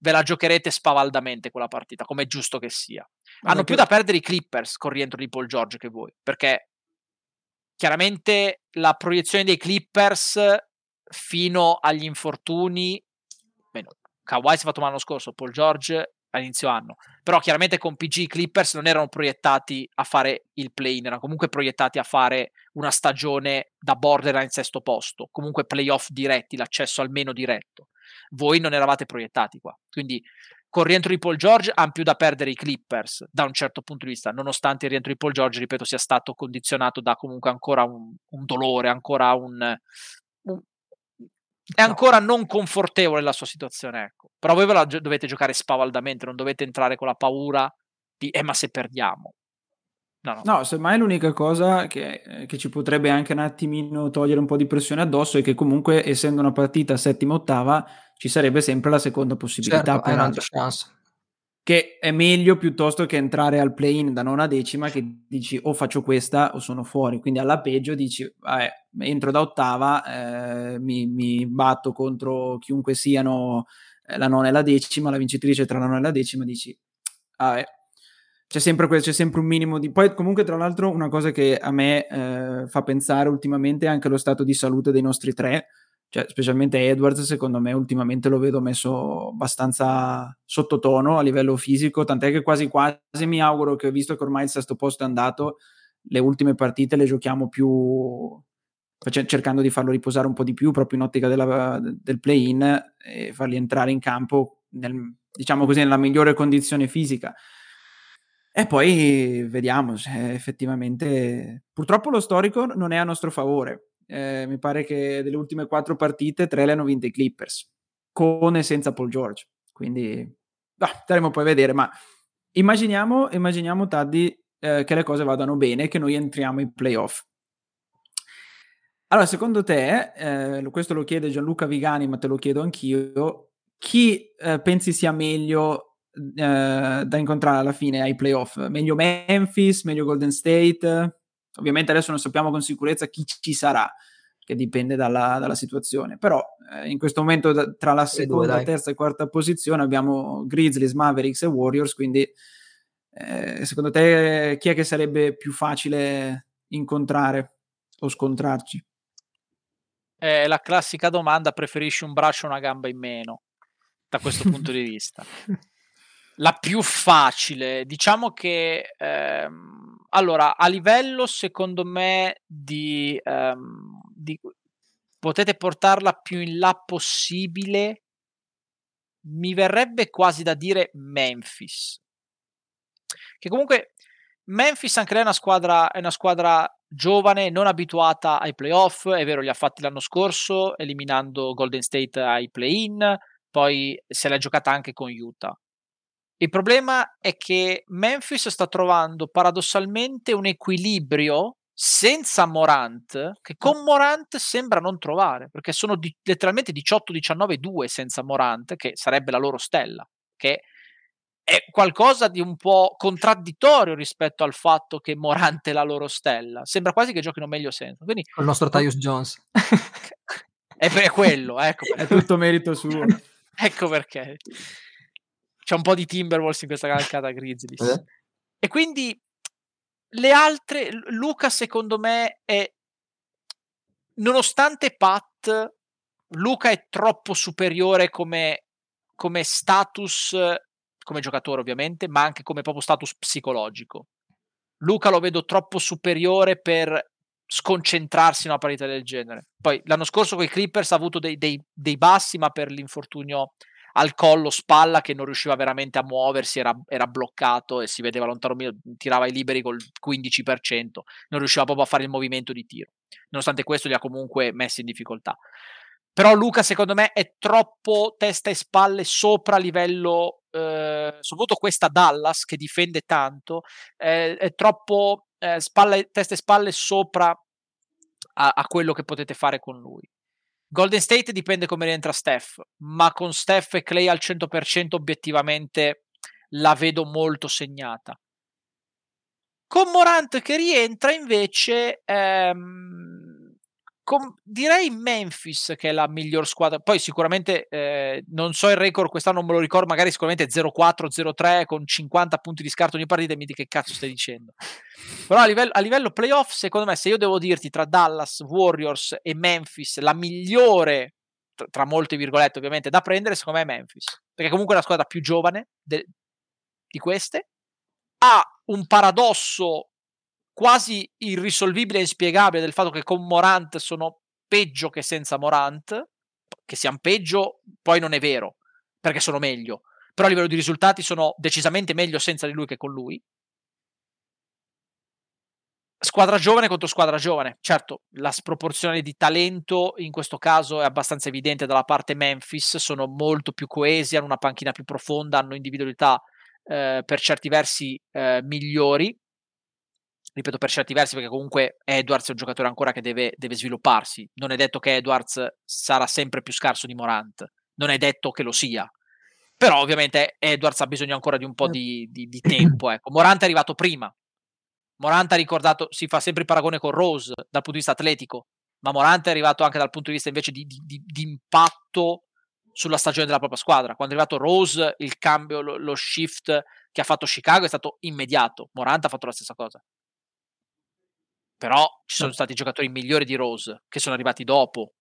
Ve la giocherete spavaldamente quella partita, come è giusto che sia. Ma Hanno più da perdere i Clippers con rientro di Paul George che voi, perché chiaramente la proiezione dei Clippers fino agli infortuni, meno, Kawhi si è fatto male l'anno scorso, Paul George a inizio anno. Però chiaramente con PG i Clippers non erano proiettati a fare il play-in, erano comunque proiettati a fare una stagione da borderline sesto posto, comunque playoff diretti, l'accesso almeno diretto. Voi non eravate proiettati qua. Quindi con il rientro di Paul George hanno più da perdere i Clippers da un certo punto di vista, nonostante il rientro di Paul George, ripeto, sia stato condizionato da comunque ancora un, un dolore, ancora un, un, è ancora non confortevole la sua situazione, ecco. Però voi ve la dovete giocare spavaldamente, non dovete entrare con la paura di eh ma se perdiamo. No, no. no semmai l'unica cosa che, eh, che, ci potrebbe anche un attimino togliere un po' di pressione addosso è che comunque essendo una partita settima-ottava ci sarebbe sempre la seconda possibilità. Certo, per un'altra chance che è meglio piuttosto che entrare al play-in da nona decima che dici o faccio questa o sono fuori, quindi alla peggio dici vabbè, entro da ottava, eh, mi, mi, batto contro chiunque siano eh, la nona e la decima, la vincitrice tra la nona e la decima, dici vabbè, c'è sempre, c'è sempre un minimo di... Poi comunque tra l'altro una cosa che a me eh, fa pensare ultimamente è anche lo stato di salute dei nostri tre, cioè, specialmente Edwards, secondo me, ultimamente lo vedo messo abbastanza sottotono a livello fisico, tant'è che quasi quasi mi auguro che, visto che ormai il sesto posto è andato, le ultime partite le giochiamo più cercando di farlo riposare un po' di più proprio in ottica della, del play-in e farli entrare in campo nel, diciamo così nella migliore condizione fisica. E poi vediamo se effettivamente purtroppo lo storico non è a nostro favore eh, mi pare che delle ultime quattro partite, tre le hanno vinte i Clippers, con e senza Paul George. Quindi, bah, staremo poi a vedere, ma immaginiamo, immaginiamo Taddy, eh, che le cose vadano bene, che noi entriamo in playoff. Allora, secondo te, eh, questo lo chiede Gianluca Vigani, ma te lo chiedo anch'io, chi eh, pensi sia meglio eh, da incontrare alla fine ai playoff? Meglio Memphis, meglio Golden State? Ovviamente adesso non sappiamo con sicurezza chi ci sarà, che dipende dalla, dalla situazione, però eh, in questo momento da, tra la seconda, due, terza e quarta posizione abbiamo Grizzlies, Mavericks e Warriors, quindi eh, secondo te chi è che sarebbe più facile incontrare o scontrarci? È la classica domanda, preferisci un braccio o una gamba in meno, da questo punto di vista. La più facile, diciamo che... Ehm, allora, a livello secondo me di, um, di, potete portarla più in là possibile, mi verrebbe quasi da dire Memphis. Che comunque Memphis anche lei è una squadra, è una squadra giovane, non abituata ai playoff, è vero, li ha fatti l'anno scorso, eliminando Golden State ai play-in, poi se l'è giocata anche con Utah. Il problema è che Memphis sta trovando paradossalmente un equilibrio senza Morant, che con Morant sembra non trovare, perché sono di, letteralmente 18-19-2 senza Morant, che sarebbe la loro stella, che è qualcosa di un po' contraddittorio rispetto al fatto che Morant è la loro stella. Sembra quasi che giochino meglio senza. Quindi, il nostro Tyus Jones. è per quello, ecco. È tutto merito suo. ecco perché. C'è un po' di Timberwolves in questa calcata Grizzlies. Eh? E quindi le altre, Luca secondo me è, nonostante Pat, Luca è troppo superiore come, come status, come giocatore ovviamente, ma anche come proprio status psicologico. Luca lo vedo troppo superiore per sconcentrarsi in una partita del genere. Poi l'anno scorso con i Clippers ha avuto dei, dei, dei bassi, ma per l'infortunio al collo, spalla, che non riusciva veramente a muoversi, era, era bloccato e si vedeva lontano, tirava i liberi col 15%, non riusciva proprio a fare il movimento di tiro. Nonostante questo li ha comunque messi in difficoltà. Però Luca, secondo me, è troppo testa e spalle sopra livello, eh, soprattutto questa Dallas che difende tanto, eh, è troppo eh, spalle, testa e spalle sopra a, a quello che potete fare con lui. Golden State dipende come rientra Steph, ma con Steph e Clay al 100% obiettivamente la vedo molto segnata. Con Morant che rientra invece ehm, com- direi Memphis che è la miglior squadra. Poi sicuramente eh, non so il record quest'anno, non me lo ricordo, magari sicuramente 0-4, 0-3 con 50 punti di scarto ogni partita mi dici che cazzo stai dicendo. Però a livello, a livello playoff, secondo me, se io devo dirti tra Dallas, Warriors e Memphis la migliore, tra, tra molte virgolette ovviamente, da prendere, secondo me è Memphis. Perché comunque è la squadra più giovane de- di queste. Ha un paradosso quasi irrisolvibile e inspiegabile del fatto che con Morant sono peggio che senza Morant, che siano peggio poi non è vero, perché sono meglio, però a livello di risultati sono decisamente meglio senza di lui che con lui. Squadra giovane contro squadra giovane, certo la sproporzione di talento in questo caso è abbastanza evidente dalla parte Memphis, sono molto più coesi, hanno una panchina più profonda, hanno individualità eh, per certi versi eh, migliori, ripeto per certi versi perché comunque Edwards è un giocatore ancora che deve, deve, svilupparsi. Non è detto che Edwards sarà sempre più scarso di Morant non è detto che lo sia. Però ovviamente Edwards ha bisogno ancora di un po' di, di, di tempo ecco. Morant è arrivato prima. Morant ha ricordato si fa sempre il paragone con Rose dal punto di vista atletico ma Morant è arrivato anche dal punto di vista invece di, di impatto sulla stagione della propria squadra. Quando è arrivato Rose il cambio lo, lo shift che ha fatto Chicago è stato immediato. Morant ha fatto la stessa cosa però ci sono stati giocatori migliori di Rose che sono arrivati dopo.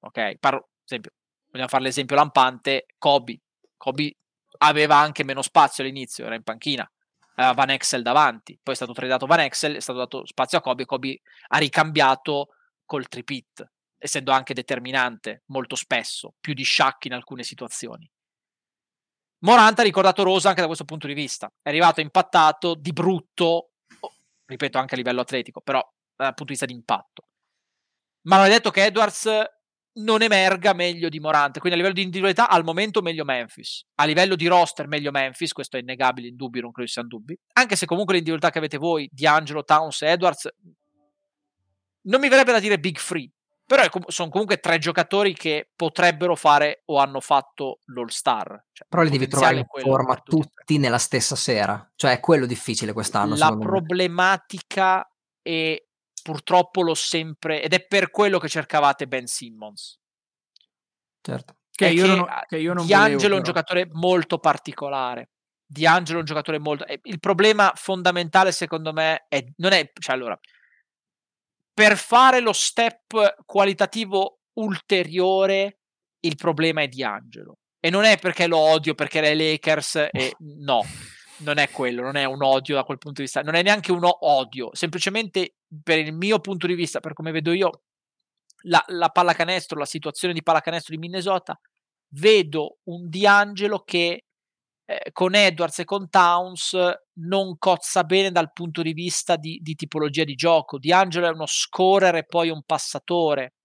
Ok, parlo, esempio, vogliamo fare l'esempio lampante, Kobe. Kobe aveva anche meno spazio all'inizio, era in panchina, aveva Van Exel davanti, poi è stato tradato Van Exel, è stato dato spazio a Kobe Kobe ha ricambiato col tripit, essendo anche determinante molto spesso, più di Shaq in alcune situazioni. Morant ha ricordato Rosa anche da questo punto di vista, è arrivato impattato di brutto ripeto anche a livello atletico, però dal punto di vista di impatto. Ma non è detto che Edwards non emerga meglio di Morant, quindi a livello di individualità al momento meglio Memphis, a livello di roster meglio Memphis, questo è innegabile, indubbio, non credo ci siano dubbi, anche se comunque l'individualità che avete voi, di Angelo, Towns e Edwards, non mi verrebbe da dire big free, però sono comunque tre giocatori che potrebbero fare o hanno fatto l'All Star. Cioè, però li devi trovare in forma tutti, tutti nella stessa sera. Cioè è quello difficile quest'anno. La problematica è purtroppo l'ho sempre... Ed è per quello che cercavate Ben Simmons. Certo. Che io, che non, che io non D'Angelo è un giocatore molto particolare. D'Angelo è un giocatore molto... Il problema fondamentale secondo me è... Non è... Cioè allora per fare lo step qualitativo ulteriore, il problema è di Angelo. E non è perché lo odio, perché le Lakers, e no, non è quello, non è un odio da quel punto di vista, non è neanche un odio, semplicemente per il mio punto di vista, per come vedo io la, la pallacanestro, la situazione di pallacanestro di Minnesota, vedo un D'Angelo che eh, con Edwards e con Towns non cozza bene dal punto di vista di, di tipologia di gioco. D'Angelo è uno scorer e poi un passatore.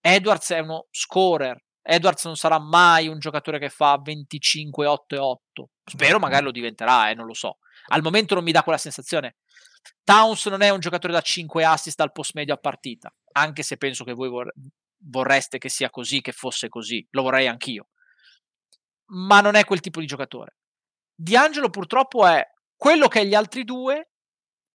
Edwards è uno scorer, Edwards non sarà mai un giocatore che fa 25, 8 e 8. Spero magari lo diventerà, eh, non lo so. Al momento non mi dà quella sensazione. Towns non è un giocatore da 5 assist al post medio a partita, anche se penso che voi vor- vorreste che sia così, che fosse così. Lo vorrei anch'io. Ma non è quel tipo di giocatore. D'Angelo purtroppo è quello che è gli altri due,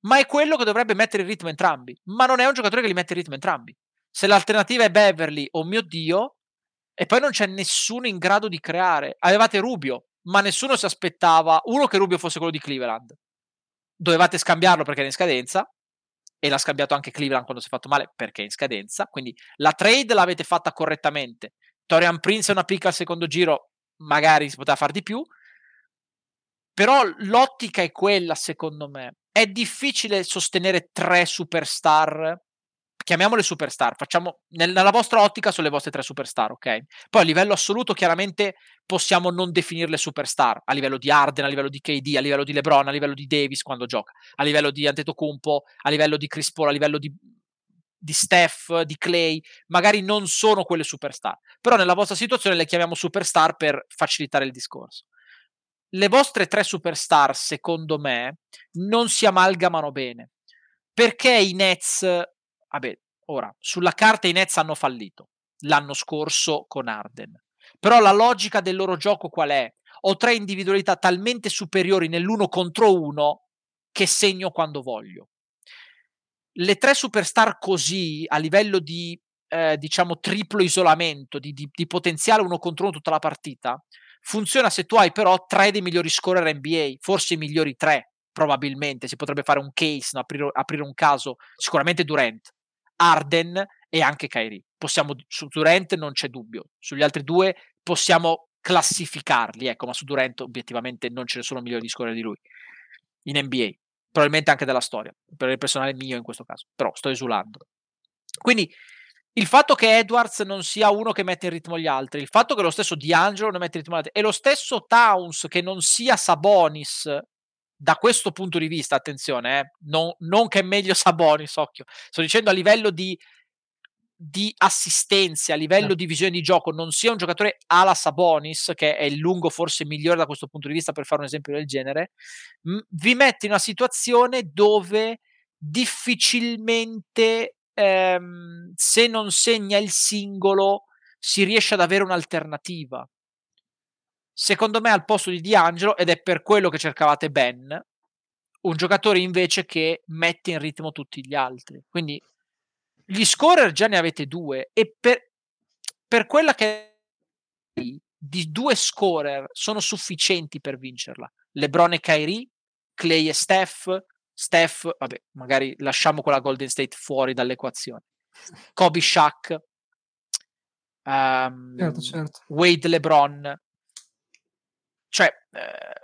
ma è quello che dovrebbe mettere in ritmo entrambi. Ma non è un giocatore che li mette in ritmo entrambi. Se l'alternativa è Beverly, oh mio Dio, e poi non c'è nessuno in grado di creare. Avevate Rubio, ma nessuno si aspettava, uno, che Rubio fosse quello di Cleveland. Dovevate scambiarlo perché era in scadenza, e l'ha scambiato anche Cleveland quando si è fatto male perché è in scadenza. Quindi la trade l'avete fatta correttamente. Torian Prince è una picca al secondo giro, magari si poteva fare di più. Però l'ottica è quella, secondo me. È difficile sostenere tre superstar chiamiamole superstar, facciamo nella vostra ottica sono le vostre tre superstar, ok? Poi a livello assoluto chiaramente possiamo non definirle superstar, a livello di Arden, a livello di KD, a livello di LeBron, a livello di Davis quando gioca, a livello di Antetokounmpo, a livello di Chris Paul, a livello di, di Steph, di Clay, magari non sono quelle superstar, però nella vostra situazione le chiamiamo superstar per facilitare il discorso. Le vostre tre superstar, secondo me, non si amalgamano bene perché i Nets vabbè, ora, sulla carta i Nets hanno fallito l'anno scorso con Arden. Però la logica del loro gioco qual è? Ho tre individualità talmente superiori nell'uno contro uno che segno quando voglio. Le tre superstar così, a livello di, eh, diciamo, triplo isolamento, di, di, di potenziale uno contro uno tutta la partita, funziona se tu hai però tre dei migliori scorer NBA, forse i migliori tre, probabilmente. Si potrebbe fare un case, no? aprire, aprire un caso, sicuramente Durant, Arden e anche Kyrie. Possiamo, su Durant non c'è dubbio, sugli altri due possiamo classificarli, ecco, ma su Durant obiettivamente non ce ne sono migliori di scorrere di lui in NBA, probabilmente anche della storia, per il personale mio in questo caso, però sto esulando. Quindi il fatto che Edwards non sia uno che mette in ritmo gli altri, il fatto che lo stesso D'Angelo non mette in ritmo gli altri, e lo stesso Towns che non sia Sabonis da questo punto di vista, attenzione, eh, non, non, che è meglio Sabonis, occhio, sto dicendo a livello di, di assistenze, a livello di visione di gioco, non sia un giocatore alla Sabonis, che è il lungo forse migliore da questo punto di vista per fare un esempio del genere, mh, vi mette in una situazione dove difficilmente, ehm, se non segna il singolo, si riesce ad avere un'alternativa secondo me al posto di D'Angelo, ed è per quello che cercavate Ben, un giocatore invece che mette in ritmo tutti gli altri. Quindi gli scorer già ne avete due e per, per quella che è di due scorer sono sufficienti per vincerla. LeBron e Kyrie, Clay e Steph, Steph, vabbè, magari lasciamo quella Golden State fuori dall'equazione. Kobe Shaq, um, certo, certo. Wade LeBron, cioè, eh,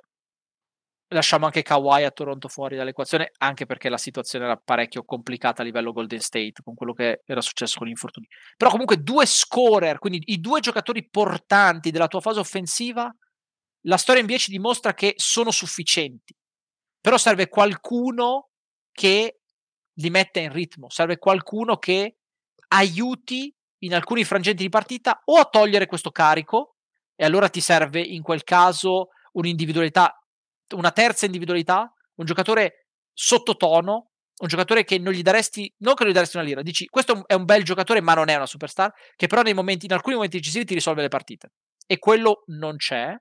lasciamo anche Kawhi a Toronto fuori dall'equazione, anche perché la situazione era parecchio complicata a livello Golden State, con quello che era successo con gli infortuni. Però comunque due scorer, quindi i due giocatori portanti della tua fase offensiva, la storia NBA ci dimostra che sono sufficienti. Però serve qualcuno che li metta in ritmo, serve qualcuno che aiuti in alcuni frangenti di partita o a togliere questo carico e allora ti serve in quel caso un'individualità, una terza individualità, un giocatore sottotono, un giocatore che non gli daresti, non che non gli daresti una lira, dici questo è un bel giocatore ma non è una superstar, che però momenti, in alcuni momenti decisivi ti risolve le partite. E quello non c'è.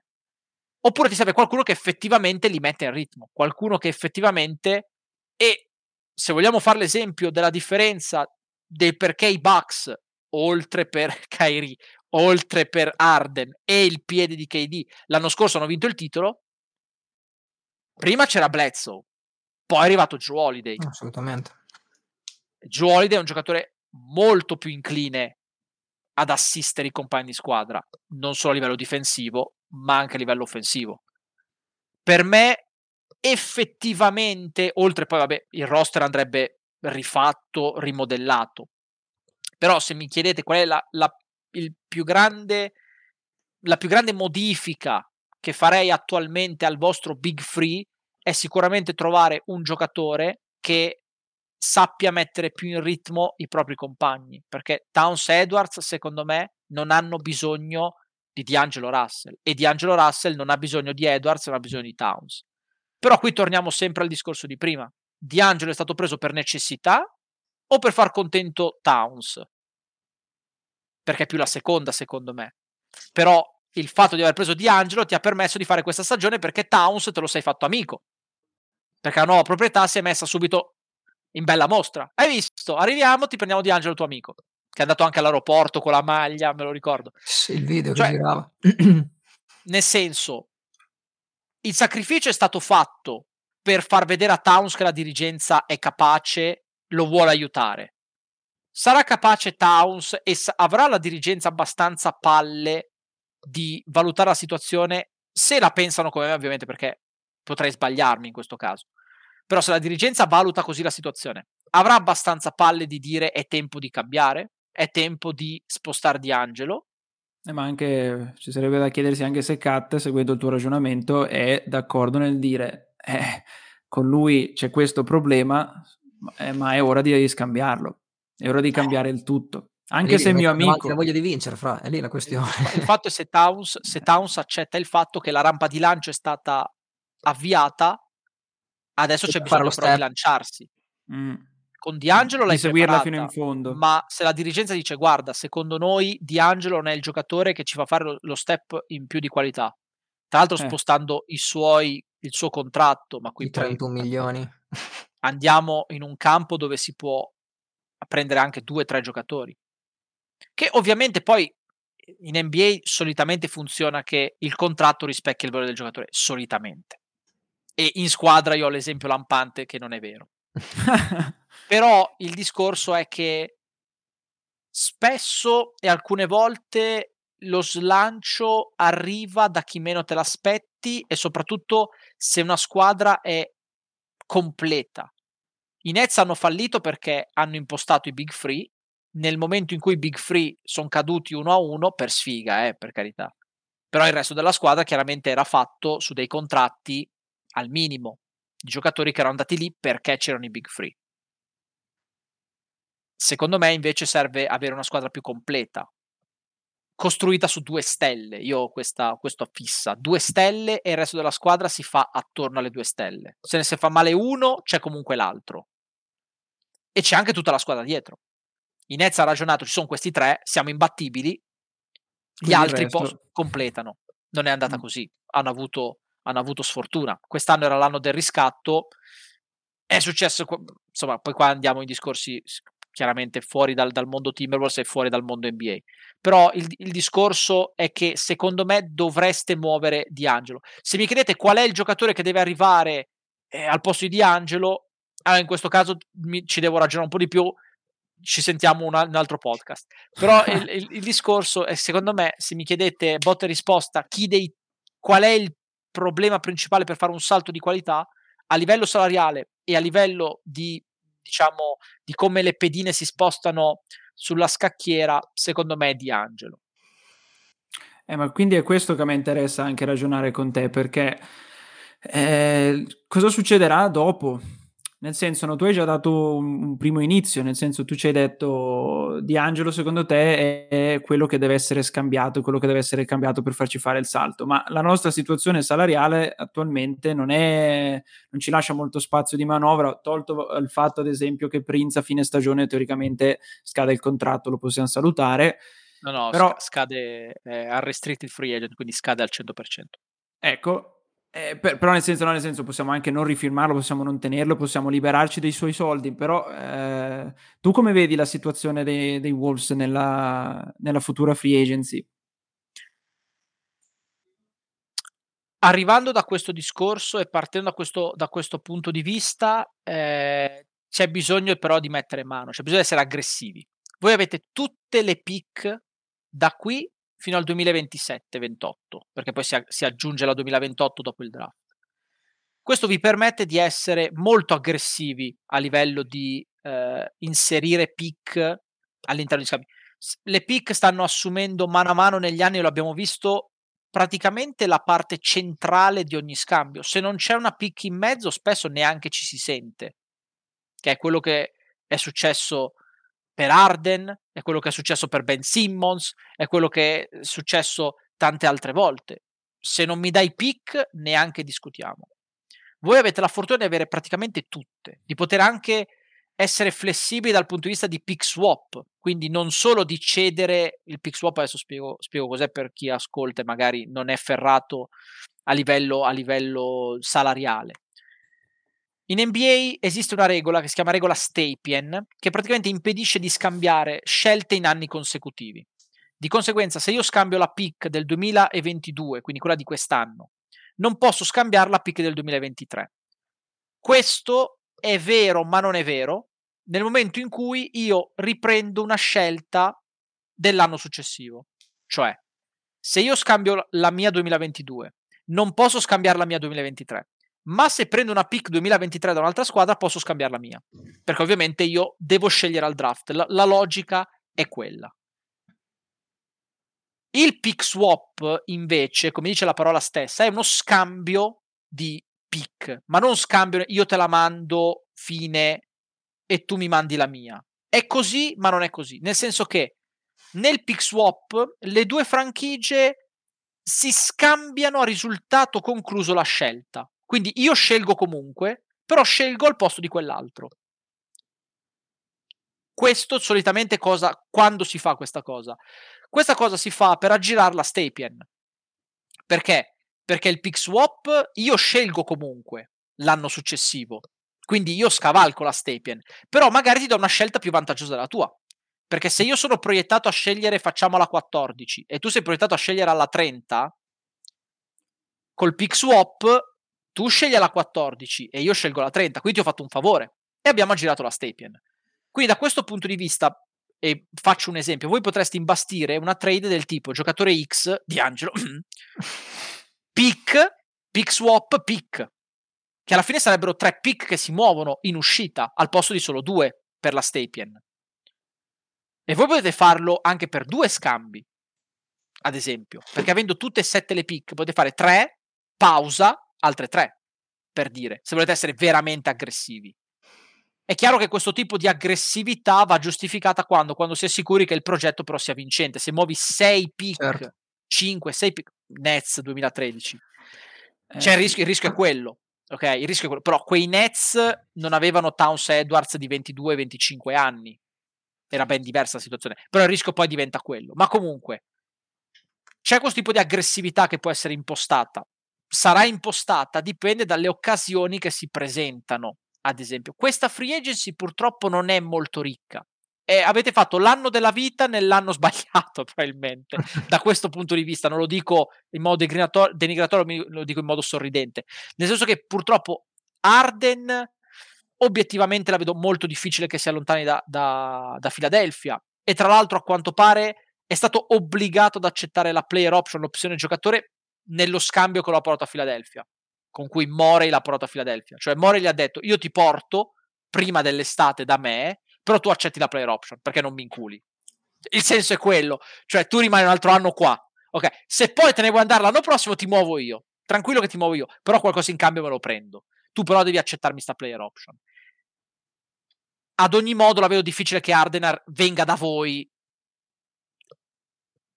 Oppure ti serve qualcuno che effettivamente li mette in ritmo, qualcuno che effettivamente, e se vogliamo fare l'esempio della differenza del perché i Bucks, oltre per Kyrie, oltre per Arden e il piede di KD, l'anno scorso hanno vinto il titolo, prima c'era Bledsoe, poi è arrivato Joe Holiday. Assolutamente. Joe Holiday è un giocatore molto più incline ad assistere i compagni di squadra, non solo a livello difensivo, ma anche a livello offensivo. Per me, effettivamente, oltre poi, vabbè, il roster andrebbe rifatto, rimodellato. Però se mi chiedete qual è la, la il più grande, la più grande modifica che farei attualmente al vostro Big Free è sicuramente trovare un giocatore che sappia mettere più in ritmo i propri compagni, perché Towns Edwards, secondo me, non hanno bisogno di D'Angelo Russell e D'Angelo Russell non ha bisogno di Edwards, non ha bisogno di Towns. Però qui torniamo sempre al discorso di prima. D'Angelo è stato preso per necessità o per far contento Towns? Perché è più la seconda, secondo me. Però il fatto di aver preso D'Angelo ti ha permesso di fare questa stagione perché Towns te lo sei fatto amico. Perché la nuova proprietà si è messa subito in bella mostra. Hai visto? Arriviamo, ti prendiamo D'Angelo, tuo amico. Che è andato anche all'aeroporto con la maglia, me lo ricordo. Sì, il video Cioè, che girava. Nel senso, il sacrificio è stato fatto per far vedere a Towns che la dirigenza è capace, lo vuole aiutare. Sarà capace Towns e avrà la dirigenza abbastanza palle di valutare la situazione se la pensano come me, ovviamente, perché potrei sbagliarmi in questo caso. Però se la dirigenza valuta così la situazione, avrà abbastanza palle di dire è tempo di cambiare, è tempo di spostare di Angelo. Eh, ma anche ci sarebbe da chiedersi anche se Kat, seguendo il tuo ragionamento, è d'accordo nel dire eh, con lui c'è questo problema, eh, ma è ora di scambiarlo, è ora di cambiare il tutto. Anche Lì se è mio amico, La voglia di vincere, fra, è lì la questione. Il fatto è se Towns, se Towns accetta il fatto che la rampa di lancio è stata avviata, adesso E c'è bisogno però di lanciarsi. mm, Con D'Angelo di l'hai seguirla preparata, fino in fondo. ma se la dirigenza dice guarda, secondo noi D'Angelo non è il giocatore che ci fa fare lo, step in più di qualità. Tra l'altro Eh. spostando i suoi, il suo contratto, ma qui I poi 31 milioni. andiamo in un campo dove si può prendere anche due o tre giocatori. Che ovviamente poi in NBA solitamente funziona che il contratto rispecchia il valore del giocatore, solitamente. E in squadra io ho l'esempio lampante che non è vero. Però il discorso è che spesso e alcune volte lo slancio arriva da chi meno te l'aspetti e soprattutto se una squadra è completa. I Nets hanno fallito perché hanno impostato i big free. Nel momento in cui i big free sono caduti uno a uno, per sfiga, eh, per carità. Però il resto della squadra chiaramente era fatto su dei contratti al minimo di giocatori che erano andati lì perché c'erano i big free. Secondo me invece serve avere una squadra più completa, costruita su due stelle. Io ho questa, questo fissa, due stelle e il resto della squadra si fa attorno alle due stelle. Se ne si fa male uno, c'è comunque l'altro. E c'è anche tutta la squadra dietro. I Nets ha ragionato, ci sono questi tre, siamo imbattibili, gli Quindi altri pos- completano. Non è andata Mm. così, hanno avuto, hanno avuto sfortuna. Quest'anno era l'anno del riscatto, è successo, insomma, poi qua andiamo in discorsi chiaramente fuori dal, dal mondo Timberwolves e fuori dal mondo NBA. Però il, il discorso è che secondo me dovreste muovere D'Angelo. Se mi chiedete qual è il giocatore che deve arrivare eh, al posto di D'Angelo, allora in questo caso mi- ci devo ragionare un po' di più, ci sentiamo un, un altro podcast. Però il, il- il discorso è, secondo me, se mi chiedete botta e risposta, chi dei, qual è il problema principale per fare un salto di qualità, a livello salariale e a livello di, diciamo, di come le pedine si spostano sulla scacchiera, secondo me è D'Angelo. Eh, ma quindi è questo che mi interessa anche ragionare con te, perché eh, cosa succederà dopo? Nel senso, no, tu hai già dato un, un primo inizio, nel senso tu ci hai detto Di Angelo secondo te è, è quello che deve essere scambiato, quello che deve essere cambiato per farci fare il salto, ma la nostra situazione salariale attualmente non, è, non ci lascia molto spazio di manovra, tolto il fatto ad esempio che Prince a fine stagione teoricamente scade il contratto, lo possiamo salutare, No, no, Però- sca- scade eh, al restricted free agent, quindi scade al 100%. Ecco, eh, per- però nel senso, no, nel senso possiamo anche non rifirmarlo, possiamo non tenerlo, possiamo liberarci dei suoi soldi, però eh, tu come vedi la situazione dei, dei Wolves nella, nella futura free agency? Arrivando da questo discorso e partendo da questo, da questo punto di vista, eh, c'è bisogno però di mettere mano, c'è bisogno di essere aggressivi. Voi avete tutte le pick da qui fino al 2027-28, perché poi si, si aggiunge la 2028 dopo il draft. Questo vi permette di essere molto aggressivi a livello di eh, inserire pick all'interno di scambi. Le pick stanno assumendo mano a mano negli anni, lo abbiamo visto, praticamente la parte centrale di ogni scambio. Se non c'è una pick in mezzo, spesso neanche ci si sente, che è quello che è successo per Arden, è quello che è successo per Ben Simmons, è quello che è successo tante altre volte. Se non mi dai pick, neanche discutiamo. Voi avete la fortuna di avere praticamente tutte, di poter anche essere flessibili dal punto di vista di pick swap, quindi non solo di cedere il pick swap, adesso spiego, spiego cos'è per chi ascolta e magari non è ferrato a livello, a livello salariale. In NBA esiste una regola che si chiama regola Stapien, che praticamente impedisce di scambiare scelte in anni consecutivi. Di conseguenza, se io scambio la pick del 2022, quindi quella di quest'anno, non posso scambiare la pick del 2023. Questo è vero, ma non è vero, nel momento in cui io riprendo una scelta dell'anno successivo. Cioè, se io scambio la mia 2022, non posso scambiare la mia 2023 ma se prendo una pick 2023 da un'altra squadra posso scambiare la mia, perché ovviamente io devo scegliere al draft, la, la logica è quella. Il pick swap invece, come dice la parola stessa, è uno scambio di pick, ma non scambio io te la mando fine e tu mi mandi la mia. È così, ma non è così, nel senso che nel pick swap le due franchigie si scambiano a risultato concluso la scelta. Quindi io scelgo comunque, però scelgo al posto di quell'altro. Questo solitamente cosa, quando si fa questa cosa? Questa cosa si fa per aggirare la Stapien. Perché? Perché il pick swap io scelgo comunque l'anno successivo. Quindi io scavalco la Stapien, però magari ti do una scelta più vantaggiosa della tua. Perché se io sono proiettato a scegliere facciamo la 14 e tu sei proiettato a scegliere alla 30, col pick swap tu scegli la 14 e io scelgo la 30, quindi ti ho fatto un favore e abbiamo aggirato la Stapien. Quindi da questo punto di vista, e faccio un esempio, voi potreste imbastire una trade del tipo giocatore X di Angelo, pick, pick swap, pick, che alla fine sarebbero tre pick che si muovono in uscita al posto di solo due per la Stapien. E voi potete farlo anche per due scambi, ad esempio, perché avendo tutte e sette le pick potete fare tre, pausa, altre tre, per dire, se volete essere veramente aggressivi. È chiaro che questo tipo di aggressività va giustificata quando? Quando si è sicuri che il progetto però sia vincente. Se muovi 6 pick, certo. 5, 6 pick, Nets 2013, eh, cioè il rischio, il rischio è quello. Ok, il rischio è quello. Però quei Nets non avevano Towns Edwards di 22-25 anni. Era ben diversa la situazione. Però il rischio poi diventa quello. Ma comunque, c'è questo tipo di aggressività che può essere impostata sarà impostata dipende dalle occasioni che si presentano. Ad esempio, questa free agency purtroppo non è molto ricca. E avete fatto l'anno della vita nell'anno sbagliato, probabilmente. da questo punto di vista, non lo dico in modo denigratorio, lo dico in modo sorridente. Nel senso che purtroppo Arden, obiettivamente la vedo molto difficile che si allontani da, da, da Philadelphia. E tra l'altro, a quanto pare, è stato obbligato ad accettare la player option, l'opzione giocatore, nello scambio che l'ho portato a Filadelfia, con cui Morey l'ha portato a Filadelfia. Cioè Morey gli ha detto io ti porto prima dell'estate da me, però tu accetti la player option perché non mi inculi. Il senso è quello, cioè tu rimani un altro anno qua. Ok, se poi te ne vuoi andare l'anno prossimo ti muovo io. Tranquillo che ti muovo io, però qualcosa in cambio me lo prendo. Tu però devi accettarmi sta player option. Ad ogni modo la vedo difficile che Ardenar venga da voi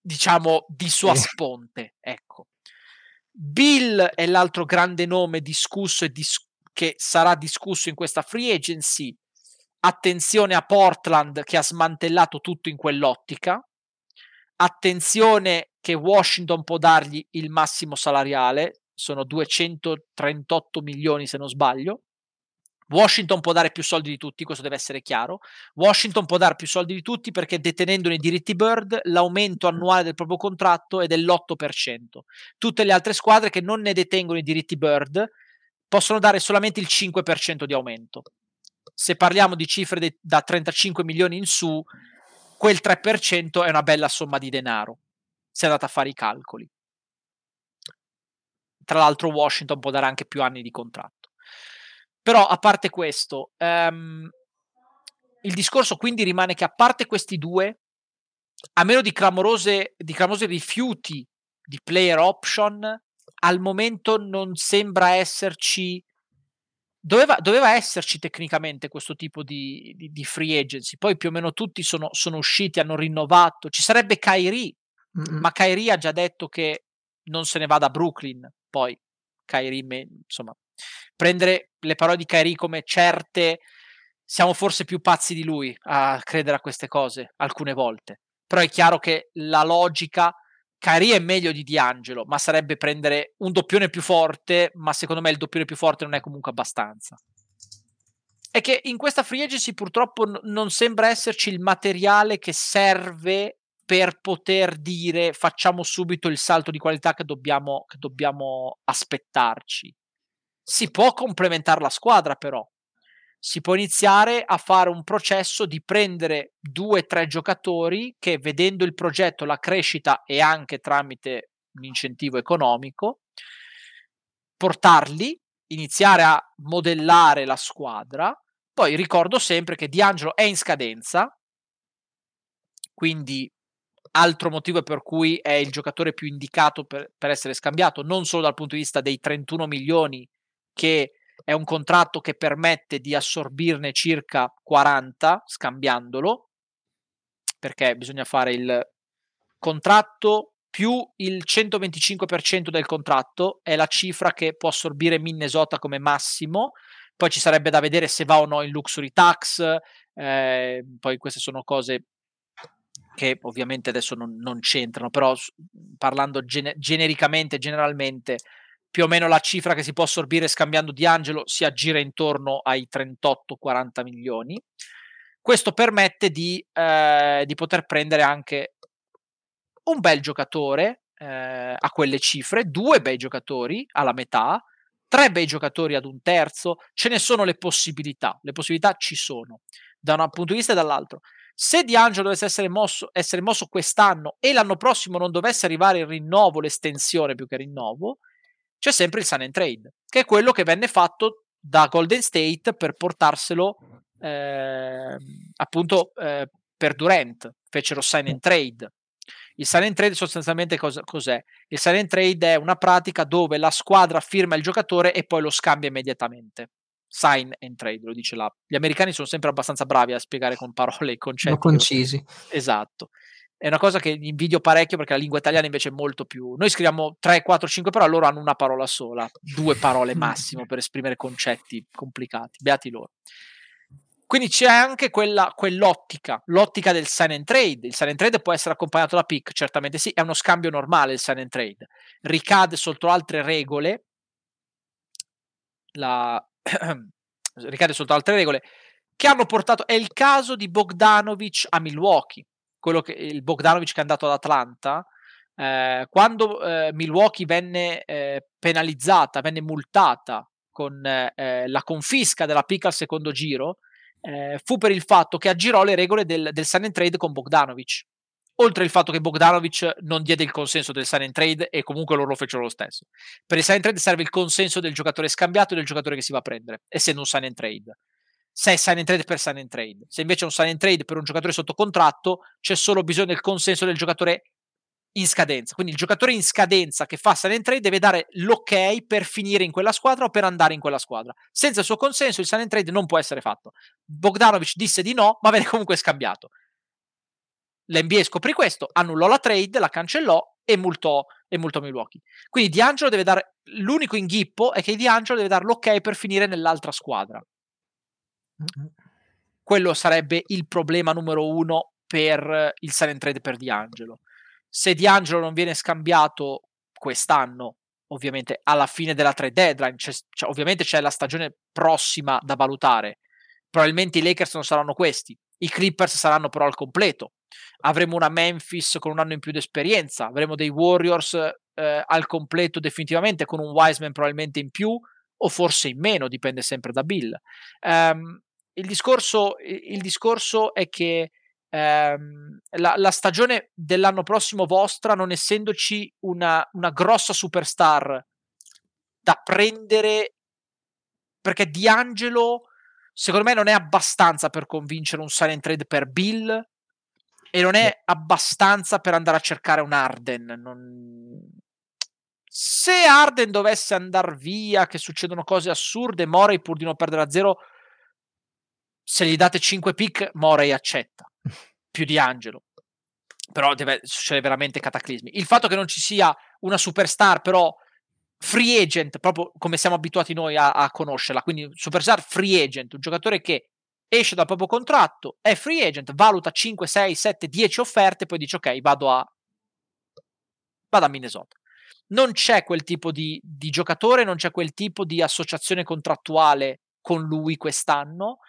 diciamo di sua sponte, ecco. Bill è l'altro grande nome discusso e dis- che sarà discusso in questa free agency. Attenzione a Portland che ha smantellato tutto in quell'ottica. Attenzione che Washington può dargli il massimo salariale, sono 238 milioni se non sbaglio. Washington può dare più soldi di tutti, questo deve essere chiaro. Washington può dare più soldi di tutti perché detenendo i diritti Bird l'aumento annuale del proprio contratto è dell'8%. Tutte le altre squadre che non ne detengono i diritti Bird possono dare solamente il 5% di aumento. Se parliamo di cifre de- da 35 milioni in su, quel 3% è una bella somma di denaro. Se andate a fare i calcoli. Tra l'altro Washington può dare anche più anni di contratto. Però a parte questo, um, il discorso quindi rimane che a parte questi due, a meno di clamorose, di clamorosi rifiuti di player option, al momento non sembra esserci doveva, doveva, esserci tecnicamente questo tipo di, di, di, free agency. Poi più o meno tutti sono, sono usciti, hanno rinnovato. Ci sarebbe Kyrie, mm-hmm. ma Kyrie ha già detto che non se ne va da Brooklyn. Poi Kyrie, insomma, prendere le parole di Kyrie come certe, siamo forse più pazzi di lui a credere a queste cose alcune volte. Però è chiaro che la logica Kyrie è meglio di D'Angelo, ma sarebbe prendere un doppione più forte, ma secondo me il doppione più forte non è comunque abbastanza. È che in questa free agency purtroppo n- non sembra esserci il materiale che serve per poter dire facciamo subito il salto di qualità che dobbiamo, che dobbiamo aspettarci. Si può complementare la squadra però, si può iniziare a fare un processo di prendere due o tre giocatori che vedendo il progetto, la crescita e anche tramite un incentivo economico, portarli, iniziare a modellare la squadra. Poi ricordo sempre che D'Angelo è in scadenza, quindi altro motivo per cui è il giocatore più indicato per, per essere scambiato, non solo dal punto di vista dei 31 milioni che è un contratto che permette di assorbirne circa 40 scambiandolo, perché bisogna fare il contratto più il 125% del contratto è la cifra che può assorbire Minnesota come massimo. Poi ci sarebbe da vedere se va o no in luxury tax, eh, poi queste sono cose che ovviamente adesso non, non c'entrano, però parlando gene- genericamente, generalmente, più o meno la cifra che si può assorbire scambiando di Angelo si aggira intorno ai 38-40 milioni. Questo permette di, eh, di, poter prendere anche un bel giocatore eh, a quelle cifre, due bei giocatori alla metà, tre bei giocatori ad un terzo, ce ne sono le possibilità, le possibilità ci sono da un punto di vista e dall'altro. Se D'Angelo dovesse essere mosso, essere mosso quest'anno e l'anno prossimo non dovesse arrivare il rinnovo, l'estensione più che rinnovo, c'è sempre il sign and trade, che è quello che venne fatto da Golden State per portarselo eh, appunto eh, per Durant, fecero sign and trade. Il sign and trade sostanzialmente cos- cos'è? Il sign and trade è una pratica dove la squadra firma il giocatore e poi lo scambia immediatamente. Sign and trade, lo dice là. Gli americani sono sempre abbastanza bravi a spiegare con parole i concetti. Sono concisi. Esatto è una cosa che invidio parecchio perché la lingua italiana invece è molto più. Noi scriviamo 3, 4, 5 parole, loro hanno una parola sola, due parole massimo per esprimere concetti complicati. Beati loro. Quindi c'è anche quella, quell'ottica, l'ottica del sign and trade. Il sign and trade può essere accompagnato da pick, certamente sì, è uno scambio normale il sign and trade. Ricade sotto altre regole. La... ricade sotto altre regole che hanno portato. È il caso di Bogdanovic a Milwaukee quello che il Bogdanovic che è andato ad Atlanta, eh, quando eh, Milwaukee venne eh, penalizzata, venne multata con eh, la confisca della pick al secondo giro, eh, fu per il fatto che aggirò le regole del, del sign and trade con Bogdanovic. Oltre il fatto che Bogdanovic non diede il consenso del sign and trade e comunque loro lo fecero lo stesso. Per il sign and trade serve il consenso del giocatore scambiato e del giocatore che si va a prendere, essendo un sign and trade se è sign and trade per sign and trade. Se invece è un sign and trade per un giocatore sotto contratto, c'è solo bisogno del consenso del giocatore in scadenza. Quindi il giocatore in scadenza che fa sign and trade deve dare l'ok per finire in quella squadra o per andare in quella squadra. Senza il suo consenso il sign and trade non può essere fatto. Bogdanovic disse di no, ma venne comunque scambiato. L'NBA scoprì questo, annullò la trade, la cancellò e multò, e multò Milwaukee. Quindi D'Angelo deve dare l'unico inghippo è che D'Angelo deve dare l'ok per finire nell'altra squadra. Quello sarebbe il problema numero uno per il silent trade per D'Angelo. Se D'Angelo non viene scambiato quest'anno, ovviamente alla fine della trade deadline, c'è, c'è, ovviamente c'è la stagione prossima da valutare. Probabilmente i Lakers non saranno questi, i Clippers saranno però al completo. Avremo una Memphis con un anno in più di esperienza, avremo dei Warriors eh, al completo definitivamente con un Wiseman probabilmente in più o forse in meno, dipende sempre da Bill. Um, il discorso, il discorso è che ehm, la, la, stagione dell'anno prossimo vostra, non essendoci una, una grossa superstar da prendere, perché D'Angelo secondo me non è abbastanza per convincere un silent trade per Bill e non è abbastanza per andare a cercare un Arden. Non... Se Arden dovesse andare via, che succedono cose assurde, Morey pur di non perdere a zero, se gli date 5 pick, Morey accetta più di Angelo. Però deve succedere veramente cataclismi. Il fatto che non ci sia una superstar, però free agent, proprio come siamo abituati noi a, a conoscerla, quindi superstar free agent, un giocatore che esce dal proprio contratto, è free agent, valuta 5, 6, 7, 10 offerte, poi dice ok, vado a, vado a Minnesota non c'è quel tipo di, di giocatore, non c'è quel tipo di associazione contrattuale con lui quest'anno.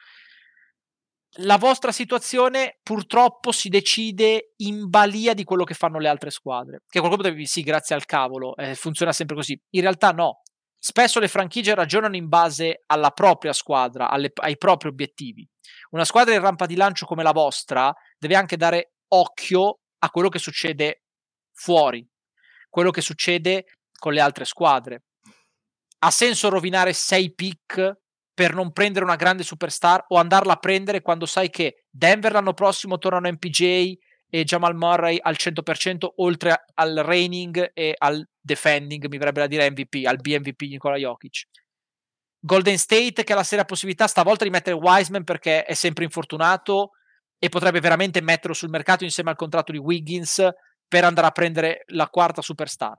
La vostra situazione purtroppo si decide in balia di quello che fanno le altre squadre. Che qualcuno deve sì, grazie al cavolo, eh, funziona sempre così. In realtà no. Spesso le franchigie ragionano in base alla propria squadra, alle, ai propri obiettivi. Una squadra in rampa di lancio come la vostra deve anche dare occhio a quello che succede fuori, quello che succede con le altre squadre. Ha senso rovinare 6 pick per non prendere una grande superstar o andarla a prendere quando sai che Denver l'anno prossimo tornano MPJ e Jamal Murray al 100% oltre al reigning e al defending, mi verrebbe da dire MVP, al BMVP Nikola Jokic. Golden State che ha la seria possibilità stavolta di mettere Wiseman perché è sempre infortunato e potrebbe veramente metterlo sul mercato insieme al contratto di Wiggins per andare a prendere la quarta superstar.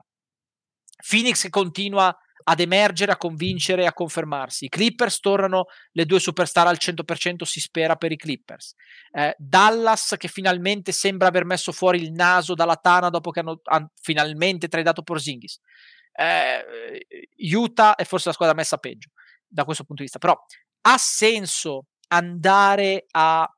Phoenix continua ad emergere, a convincere, a confermarsi. I Clippers tornano le due superstar al 100%, si spera per i Clippers. Eh, Dallas che finalmente sembra aver messo fuori il naso dalla tana dopo che hanno, hanno finalmente tradato Porzingis. Eh, Utah è forse la squadra messa peggio da questo punto di vista, però ha senso andare a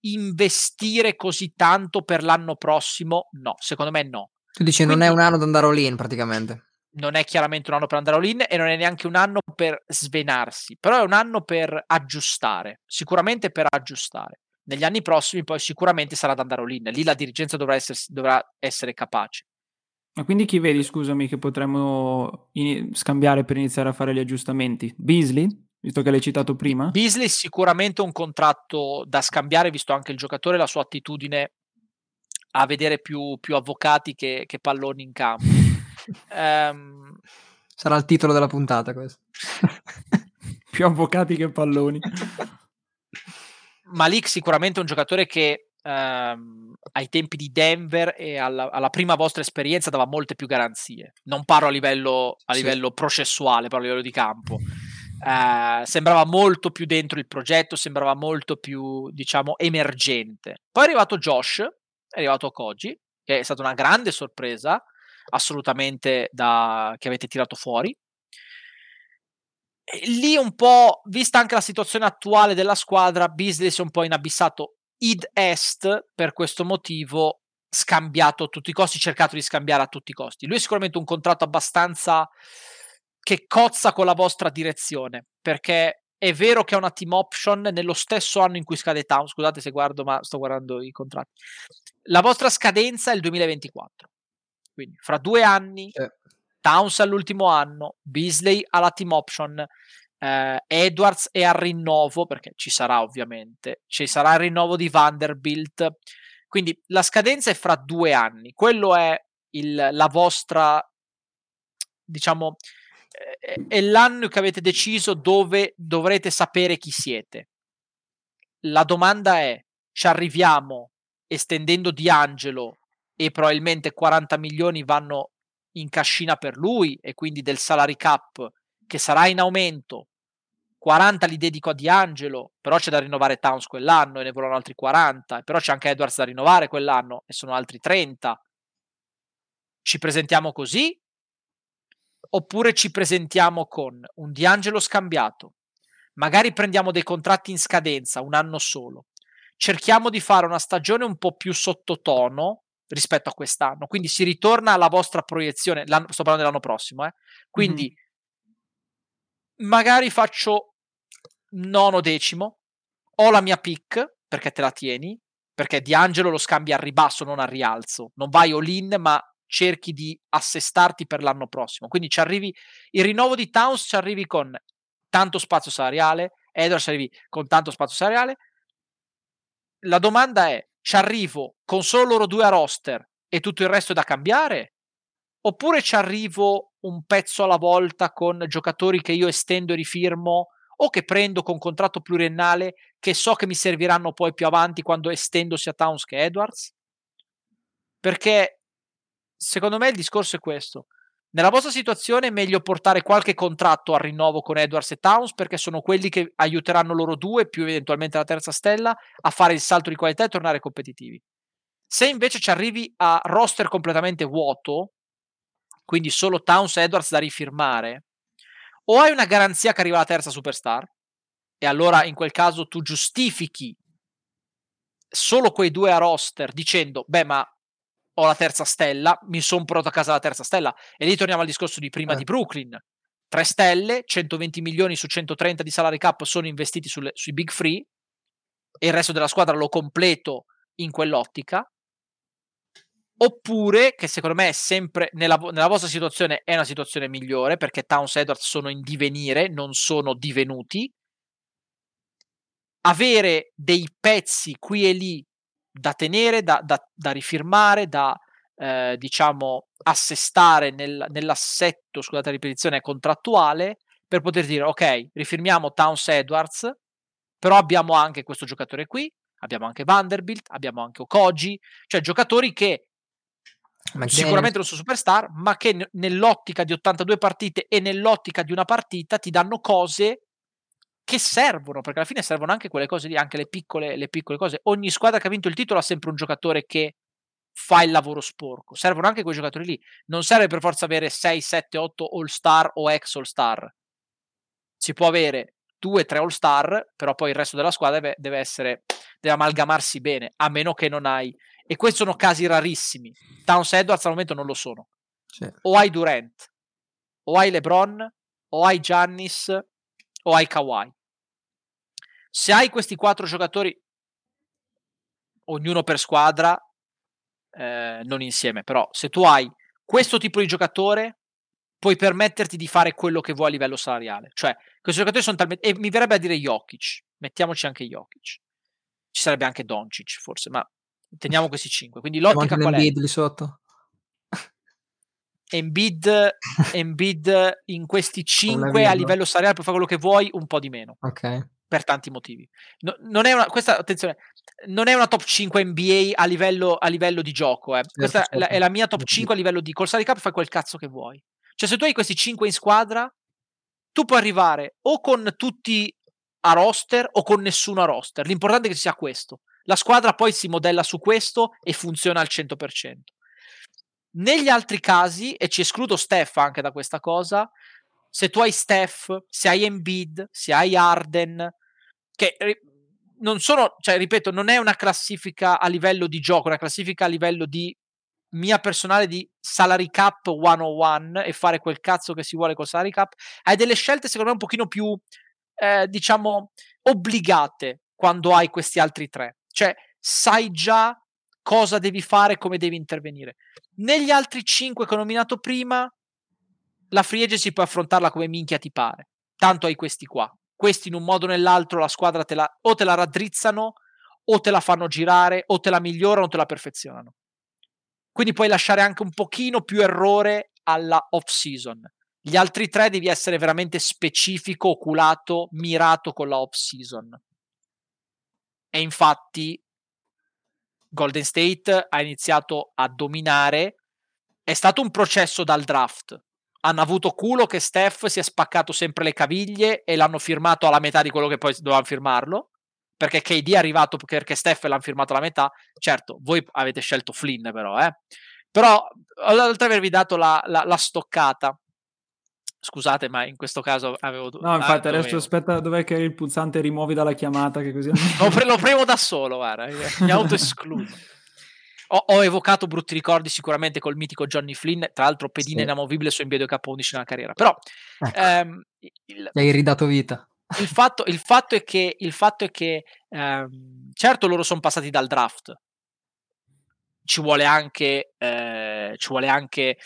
investire così tanto per l'anno prossimo? No, secondo me no. Tu dici Quindi, non è un anno da andare all in praticamente. Non è chiaramente un anno per andare all in e non è neanche un anno per svenarsi, però è un anno per aggiustare, sicuramente per aggiustare. Negli anni prossimi poi sicuramente sarà da andare all in, lì la dirigenza dovrà essere, dovrà essere capace. Ma quindi chi vedi, scusami, che potremmo in- scambiare per iniziare a fare gli aggiustamenti? Beasley? visto che l'hai citato prima? Beasley sicuramente un contratto da scambiare, visto anche il giocatore e la sua attitudine a vedere più, più avvocati che, che, palloni in campo. Um, Sarà il titolo della puntata questo. più avvocati che palloni. Malik sicuramente è un giocatore che ehm, ai tempi di Denver e alla, alla, prima vostra esperienza dava molte più garanzie. Non parlo a livello, a livello sì. processuale, parlo a livello di campo. Uh, sembrava molto più dentro il progetto, sembrava molto più, diciamo, emergente. Poi è arrivato Josh, è arrivato Koji, che è stata una grande sorpresa, assolutamente da, che avete tirato fuori. Lì un po', vista anche la situazione attuale della squadra, Beasley si è un po' inabissato id est per questo motivo scambiato a tutti i costi, cercato di scambiare a tutti i costi. Lui è sicuramente un contratto abbastanza che cozza con la vostra direzione, perché è vero che è una team option nello stesso anno in cui scade Town, scusate se guardo, ma sto guardando i contratti. La vostra scadenza è il 2024, quindi fra due anni eh. Towns all'ultimo anno, Beasley alla team option, eh, Edwards è al rinnovo, perché ci sarà ovviamente, ci sarà il rinnovo di Vanderbilt, quindi la scadenza è fra due anni, quello è il, la vostra, diciamo, è l'anno che avete deciso dove dovrete sapere chi siete. La domanda è, ci arriviamo estendendo Di Angelo e probabilmente 40 milioni vanno in cascina per lui e quindi del salary cap che sarà in aumento 40 li dedico a D'Angelo, però c'è da rinnovare Towns quell'anno e ne vogliono altri 40, però c'è anche Edwards da rinnovare quell'anno e sono altri 30. Ci presentiamo così oppure ci presentiamo con un D'Angelo scambiato, magari prendiamo dei contratti in scadenza, un anno solo, cerchiamo di fare una stagione un po' più sottotono rispetto a quest'anno, quindi si ritorna alla vostra proiezione, sto parlando dell'anno prossimo, eh? quindi mm-hmm. magari faccio nono decimo, ho la mia pick perché te la tieni, perché D'Angelo lo scambi al ribasso, non al rialzo, non vai all in, ma cerchi di assestarti per l'anno prossimo. Quindi ci arrivi, il rinnovo di Towns ci arrivi con tanto spazio salariale, Edwards ci arrivi con tanto spazio salariale. La domanda è, ci arrivo con solo loro due a roster e tutto il resto è da cambiare? oppure ci arrivo un pezzo alla volta con giocatori che io estendo e rifirmo o che prendo con contratto pluriennale che so che mi serviranno poi più avanti quando estendo sia Towns che Edwards? Perché secondo me il discorso è questo. Nella vostra situazione è meglio portare qualche contratto al rinnovo con Edwards e Towns perché sono quelli che aiuteranno loro due, più eventualmente la terza stella, a fare il salto di qualità e tornare competitivi. Se invece ci arrivi a roster completamente vuoto, quindi solo Towns e Edwards da rifirmare, o hai una garanzia che arriva la terza superstar, e allora in quel caso tu giustifichi solo quei due a roster dicendo, beh ma ho la terza stella, mi sono pronto a casa la terza stella, e lì torniamo al discorso di prima eh. di Brooklyn. Tre stelle, 120 milioni su 130 di salary cap sono investiti sulle, sui big free, e il resto della squadra lo completo in quell'ottica oppure che secondo me è sempre nella, nella, vostra situazione è una situazione migliore perché Towns e Edwards sono in divenire, non sono divenuti. Avere dei pezzi qui e lì da tenere, da, da, da rifirmare, da eh, diciamo assestare nel, nell'assetto, scusate la ripetizione, contrattuale per poter dire ok, rifirmiamo Towns Edwards, però abbiamo anche questo giocatore qui, abbiamo anche Vanderbilt, abbiamo anche Okoji, cioè giocatori che McDaniel. sicuramente non sono superstar, ma che nell'ottica di 82 partite e nell'ottica di una partita ti danno cose che servono, perché alla fine servono anche quelle cose lì, anche le piccole, le piccole cose. Ogni squadra che ha vinto il titolo ha sempre un giocatore che fa il lavoro sporco. Servono anche quei giocatori lì. Non serve per forza avere 6, 7, 8 all star o ex all star. Si può avere 2, 3 all star, però poi il resto della squadra deve, deve essere, deve amalgamarsi bene, a meno che non hai e questi sono casi rarissimi. Towns Edwards al momento non lo sono. Sì. O hai Durant, o hai LeBron, o hai Giannis, o hai Kawhi. Se hai questi quattro giocatori, ognuno per squadra, eh, non insieme, però se tu hai questo tipo di giocatore, puoi permetterti di fare quello che vuoi a livello salariale. Cioè, questi giocatori sono talmente... E mi verrebbe a dire Jokic, mettiamoci anche Jokic. Ci sarebbe anche Doncic, forse, ma Teniamo questi 5. Quindi l'ottica qual è? Lì sotto. Embiid, Embiid in questi 5 a livello salariale puoi fare quello che vuoi, un po' di meno. Ok. Per tanti motivi. No, non è una, questa, attenzione, non è una top 5 NBA a livello, a livello di gioco. Eh. Certo, questa certo. È, la, è, la, mia top 5 a livello di col salary cap fai quel cazzo che vuoi. Cioè, se tu hai questi 5 in squadra, tu puoi arrivare o con tutti a roster o con nessuno a roster. L'importante è che sia questo. La squadra poi si modella su questo e funziona al 100%. Negli altri casi, e ci escludo Steph anche da questa cosa, se tu hai Steph, se hai Embiid, se hai Arden, che non sono, cioè ripeto, non è una classifica a livello di gioco, è una classifica a livello di mia personale di salary cap 101 e fare quel cazzo che si vuole col salary cap, hai delle scelte secondo me un pochino più, eh, diciamo, obbligate quando hai questi altri tre. Cioè, sai già cosa devi fare, come devi intervenire. Negli altri 5 che ho nominato prima, la free agency puoi affrontarla come minchia ti pare. Tanto hai questi qua. Questi in un modo o nell'altro la squadra te la, o te la raddrizzano, o te la fanno girare, o te la migliorano, o te la perfezionano. Quindi puoi lasciare anche un pochino più errore alla off season. Gli altri tre devi essere veramente specifico, oculato, mirato con la off season. E infatti Golden State ha iniziato a dominare. È stato un processo dal draft. Hanno avuto culo che Steph si è spaccato sempre le caviglie e l'hanno firmato alla metà di quello che poi dovevano firmarlo. Perché KD è arrivato perché Steph l'hanno firmato alla metà. Certo, voi avete scelto Flynn, però, eh. Però, oltre ad avervi dato la, la, la stoccata, Scusate, ma in questo caso avevo... No, infatti, ah, adesso dovevo. aspetta, dov'è che il pulsante rimuovi dalla chiamata? Che così... lo, pre- lo premo da solo, guarda, mi auto-escludo. Ho, ho, evocato brutti ricordi sicuramente col mitico Johnny Flynn, tra l'altro pedina sì. inamovibile su NBA K11 nella carriera. Però ecco. ehm, il, hai ridato vita. Il fatto, il fatto, è che, il fatto è che ehm, certo loro sono passati dal draft. Ci vuole anche, eh, ci vuole anche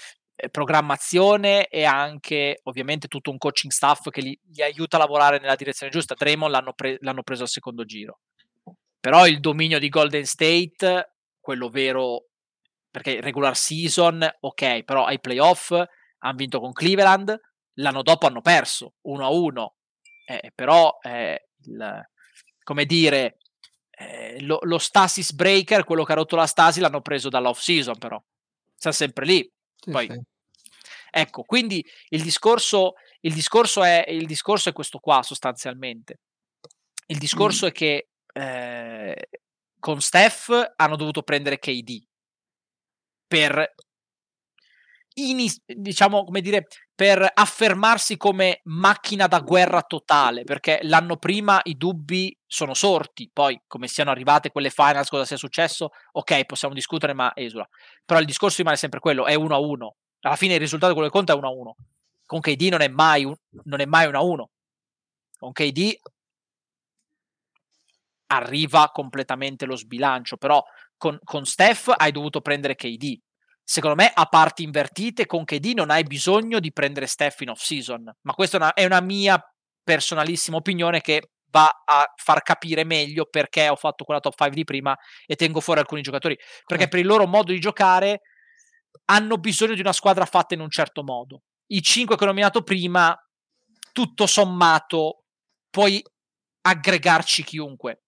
programmazione e anche ovviamente tutto un coaching staff che li, gli aiuta a lavorare nella direzione giusta. Draymond l'hanno, pre- l'hanno preso al secondo giro. Però il dominio di Golden State, quello vero perché regular season, ok, però ai playoff hanno vinto con Cleveland, l'anno dopo hanno perso 1-1, eh, però eh, il, come dire, eh, lo, lo, stasis breaker, quello che ha rotto la stasi, l'hanno preso dall'off season però, sta sempre lì. Sì, Poi, sì. Ecco, quindi il discorso, il, discorso è, il discorso è questo qua sostanzialmente. Il discorso mm. è che eh, con Steph hanno dovuto prendere KD per inis- diciamo come dire per affermarsi come macchina da guerra totale perché l'anno prima i dubbi sono sorti poi come siano arrivate quelle finals cosa sia successo ok possiamo discutere ma esula. Però il discorso rimane sempre quello è 1 a 1 alla fine il risultato quello che conta è 1 a 1 con KD non è mai un, non è mai 1 a 1 con KD arriva completamente lo sbilancio però con, con Steph hai dovuto prendere KD. Secondo me, a parti invertite, con KD non hai bisogno di prendere Steph in off-season. Ma questa è una, è una mia personalissima opinione che va a far capire meglio perché ho fatto quella top 5 di prima e tengo fuori alcuni giocatori. Perché per il loro modo di giocare hanno bisogno di una squadra fatta in un certo modo. I 5 che ho nominato prima, tutto sommato, puoi aggregarci chiunque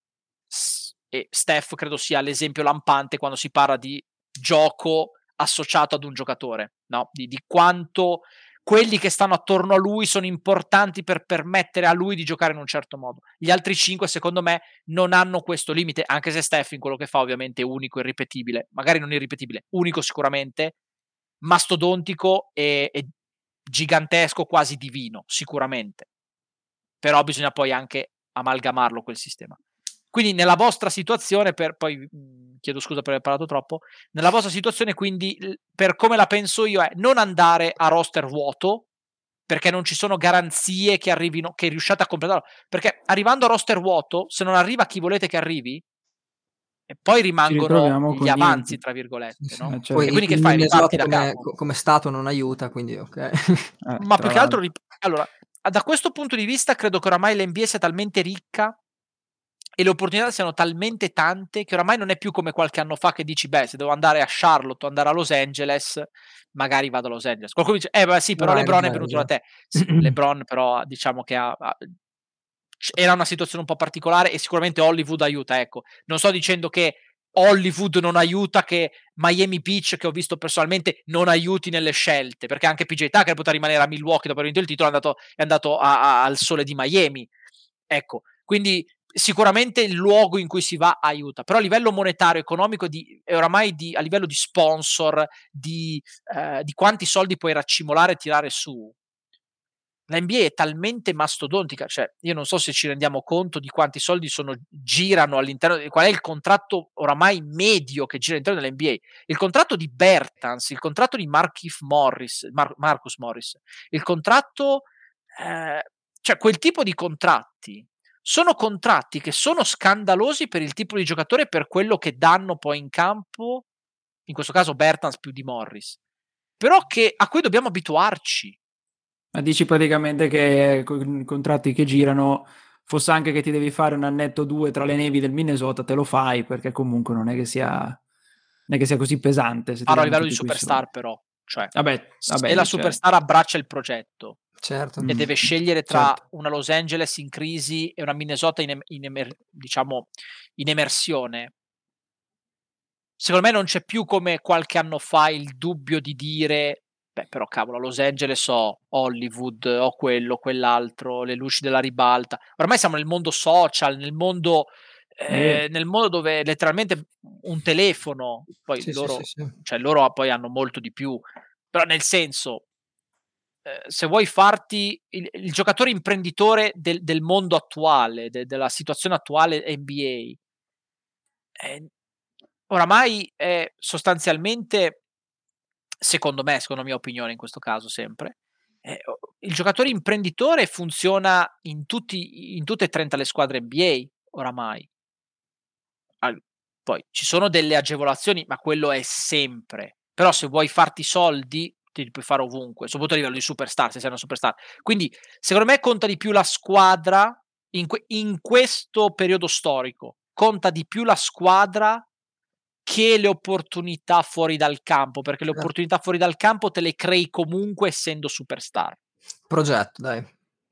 e Steph credo sia l'esempio lampante quando si parla di gioco associato ad un giocatore, no? di, di quanto quelli che stanno attorno a lui sono importanti per permettere a lui di giocare in un certo modo. Gli altri cinque, secondo me, non hanno questo limite, anche se Steph in quello che fa ovviamente è unico, irripetibile, magari non irripetibile, unico sicuramente, mastodontico e, e gigantesco, quasi divino, sicuramente. Però bisogna poi anche amalgamarlo quel sistema. Quindi nella vostra situazione, per, poi chiedo scusa per aver parlato troppo, nella vostra situazione quindi per come la penso io è non andare a roster vuoto, perché non ci sono garanzie che arrivino, che riusciate a completarlo. Perché arrivando a roster vuoto, se non arriva chi volete che arrivi, e poi rimangono gli avanzi, tra virgolette. Sì, no? cioè, e quindi che fai? Riparti da come, come Stato non aiuta, quindi ok. eh, Ma più che altro, allora, da questo punto di vista credo che oramai l'NBA sia talmente ricca e le opportunità siano talmente tante che oramai non è più come qualche anno fa che dici, beh, se devo andare a Charlotte o andare a Los Angeles, magari vado a Los Angeles. Qualcuno dice, eh, beh, sì, però no, LeBron è venuto da te. Sì, LeBron però diciamo che ha, ha, era una situazione un po' particolare e sicuramente Hollywood aiuta, ecco. Non sto dicendo che Hollywood non aiuta, che Miami Beach, che ho visto personalmente, non aiuti nelle scelte, perché anche PJ Tucker poteva rimanere a Milwaukee dopo aver vinto il titolo, è andato, è andato a, a, al sole di Miami. Ecco, quindi sicuramente il luogo in cui si va aiuta, però a livello monetario, economico di, e oramai di, a livello di sponsor, di, eh, di quanti soldi puoi raccimolare e tirare su, la NBA è talmente mastodontica, cioè io non so se ci rendiamo conto di quanti soldi sono, girano all'interno, qual è il contratto oramai medio che gira all'interno dell'NBA. Il contratto di Bertans, il contratto di Markif Morris, Mar- Marcus Morris, il contratto, eh, cioè quel tipo di contratti sono contratti che sono scandalosi per il tipo di giocatore e per quello che danno poi in campo, in questo caso Bertans più di Morris, però che, a cui dobbiamo abituarci. Ma dici praticamente che con contratti che girano, fosse anche che ti devi fare un annetto o due tra le nevi del Minnesota, te lo fai perché comunque non è che sia, non è che sia così pesante. Parlo a livello di superstar però. Cioè, vabbè, vabbè, se la cioè superstar abbraccia il progetto certo. e deve scegliere tra certo. una Los Angeles in crisi e una Minnesota in, em- in, emer- diciamo, in emersione, secondo me non c'è più come qualche anno fa il dubbio di dire beh però cavolo Los Angeles ho Hollywood ho quello, quell'altro le luci della ribalta. Ormai siamo nel mondo social nel mondo eh, nel mondo dove letteralmente un telefono poi sì, loro, sì, sì, cioè loro poi hanno molto di più. Però nel senso eh, se vuoi farti il, il giocatore imprenditore del, del mondo attuale, de, della situazione attuale NBA, eh, oramai è sostanzialmente, secondo me, secondo mia opinione in questo caso sempre, eh, il giocatore imprenditore funziona in, tutti, in tutte e 30 le squadre NBA oramai. Poi ci sono delle agevolazioni, ma quello è sempre. Però se vuoi farti soldi, ti puoi fare ovunque, soprattutto a livello di superstar, se sei una superstar. Quindi, secondo me, conta di più la squadra in, que- in questo periodo storico. Conta di più la squadra che le opportunità fuori dal campo, perché le Certo. opportunità fuori dal campo te le crei comunque essendo superstar. Progetto, dai.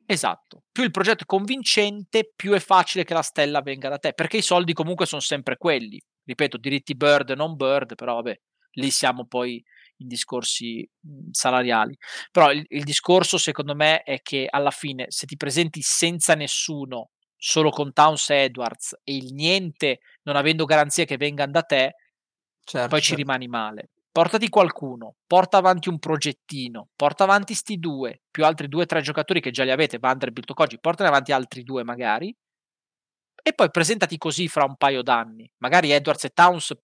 Esatto. Più il progetto è convincente, più è facile che la stella venga da te, perché i soldi comunque sono sempre quelli. Ripeto, diritti bird non bird, però vabbè, lì siamo poi in discorsi mh, salariali. Però il, il discorso secondo me è che alla fine se ti presenti senza nessuno, solo con Towns e Edwards e il niente, non avendo garanzie che vengano da te, Certo, poi ci certo. rimani male. Portati qualcuno, porta avanti un progettino, porta avanti sti due, più altri due o tre giocatori che già li avete, Vanderbilt o Koji, portane avanti altri due magari, e poi presentati così fra un paio d'anni. Magari Edwards e Towns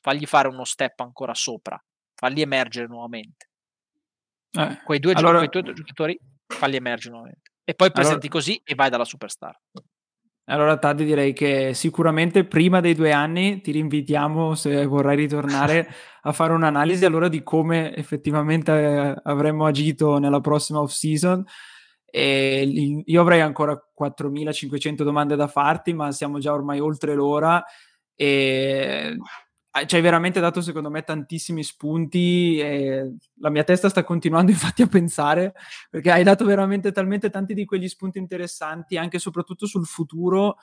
fagli fare uno step ancora sopra, falli emergere nuovamente. Eh, Quei due, allora- quei due giocatori falli emergere nuovamente. E poi presenti così e vai dalla superstar. Allora, Taddi, direi che sicuramente prima dei due anni ti rinvitiamo se vorrai ritornare a fare un'analisi allora di come effettivamente eh, avremmo agito nella prossima off-season. E il- io avrei ancora 4.500 domande da farti, ma siamo già ormai oltre l'ora e ci hai veramente dato secondo me tantissimi spunti e la mia testa sta continuando infatti a pensare perché hai dato veramente talmente tanti di quegli spunti interessanti anche e soprattutto sul futuro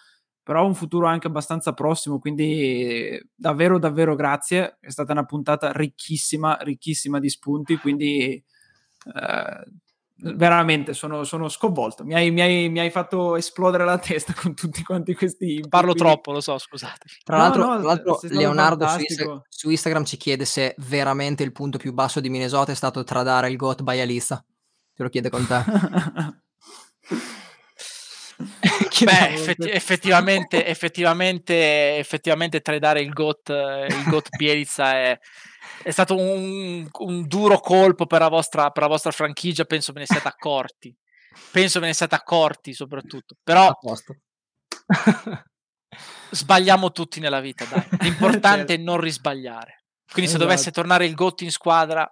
però un futuro anche abbastanza prossimo quindi davvero davvero grazie. È stata una puntata ricchissima ricchissima di spunti quindi eh, veramente sono, sono sconvolto mi hai, mi, hai, mi hai fatto esplodere la testa con tutti quanti questi Parlo quindi- troppo, lo so, scusate. Tra No, l'altro, no, tra l'altro Leonardo su. Insta- su Instagram ci chiede se veramente il punto più basso di Minnesota è stato tradare il GOAT by Alissa. Te lo chiede con te. Beh, effetti- effettivamente, effettivamente, effettivamente tradare il GOAT, eh, il GOAT Bielitsa è, è stato un, un duro colpo per la, vostra, per la vostra franchigia, penso ve ne siate accorti. Penso ve ne siate accorti soprattutto. Però A posto. sbagliamo tutti nella vita, dai. L'importante Certo. è non risbagliare. Quindi se Esatto. dovesse tornare il GOAT in squadra,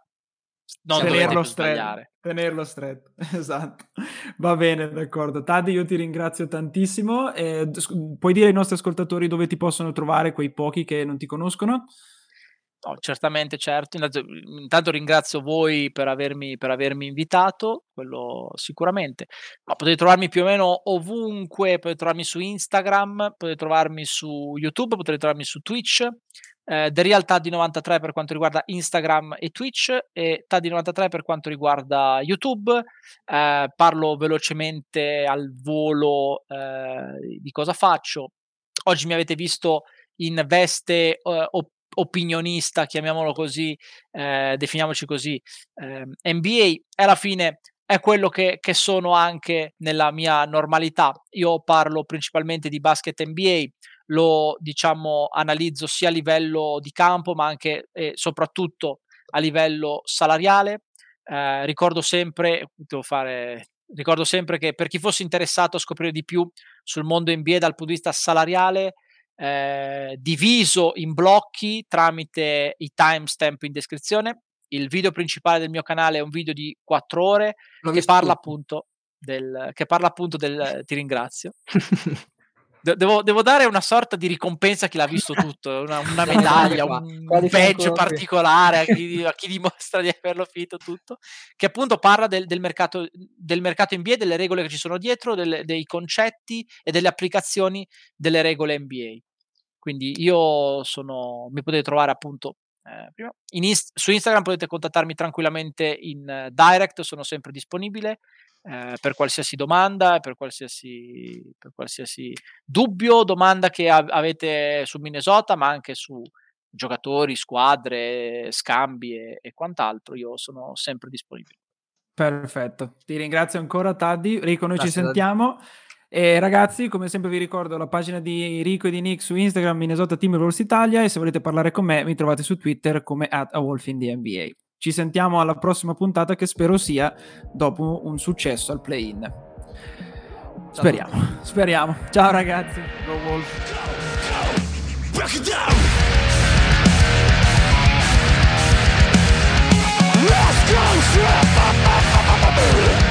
non tenerlo stretto, tenerlo stretto, esatto. Va bene, d'accordo. Taddi, io ti ringrazio tantissimo. Eh, puoi dire ai nostri ascoltatori dove ti possono trovare, quei pochi che non ti conoscono? No, certamente, certo. Intanto, intanto ringrazio voi per avermi, per avermi invitato, quello sicuramente. Ma potete trovarmi più o meno ovunque, potete trovarmi su Instagram, potete trovarmi su YouTube, potete trovarmi su Twitch. Eh, The Real Taddy 93 per quanto riguarda Instagram e Twitch e Taddy 93 per quanto riguarda YouTube. Eh, parlo velocemente al volo eh, di cosa faccio. Oggi mi avete visto in veste eh, op- opinionista, chiamiamolo così, eh, definiamoci così, eh, NBA alla fine è quello che, che sono anche nella mia normalità. Io parlo principalmente di basket NBA, lo diciamo analizzo sia a livello di campo ma anche e soprattutto a livello salariale. Eh, ricordo sempre, devo fare, ricordo sempre che per chi fosse interessato a scoprire di più sul mondo NBA dal punto di vista salariale, eh, diviso in blocchi tramite i timestamp in descrizione. Il video principale del mio canale è un video di 4 ore che parla, appunto del, che parla appunto del ti ringrazio. De- Devo, devo dare una sorta di ricompensa a chi l'ha visto tutto, una, una medaglia, un badge particolare a chi, a chi dimostra di averlo finito tutto, che appunto parla del, del mercato, del mercato NBA, delle regole che ci sono dietro, delle- dei concetti e delle applicazioni delle regole NBA. Quindi io sono, mi potete trovare appunto eh, Inst- su Instagram potete contattarmi tranquillamente in eh, direct, sono sempre disponibile eh, per qualsiasi domanda, per qualsiasi, per qualsiasi dubbio, domanda che av- avete su Minnesota, ma anche su giocatori, squadre, scambi e, e quant'altro. Io sono sempre disponibile. Perfetto, ti ringrazio ancora Taddi, Rico noi Grazie, ci sentiamo e ragazzi, come sempre vi ricordo la pagina di Rico e di Nick su Instagram, Minnesota Team Wolves Italia e se volete parlare con me mi trovate su Twitter come at a Wolf in the NBA. Ci sentiamo alla prossima puntata che spero sia dopo un successo al play-in. Speriamo, ciao. speriamo. Ciao ragazzi. Go Wolf. Go, go. Let's go,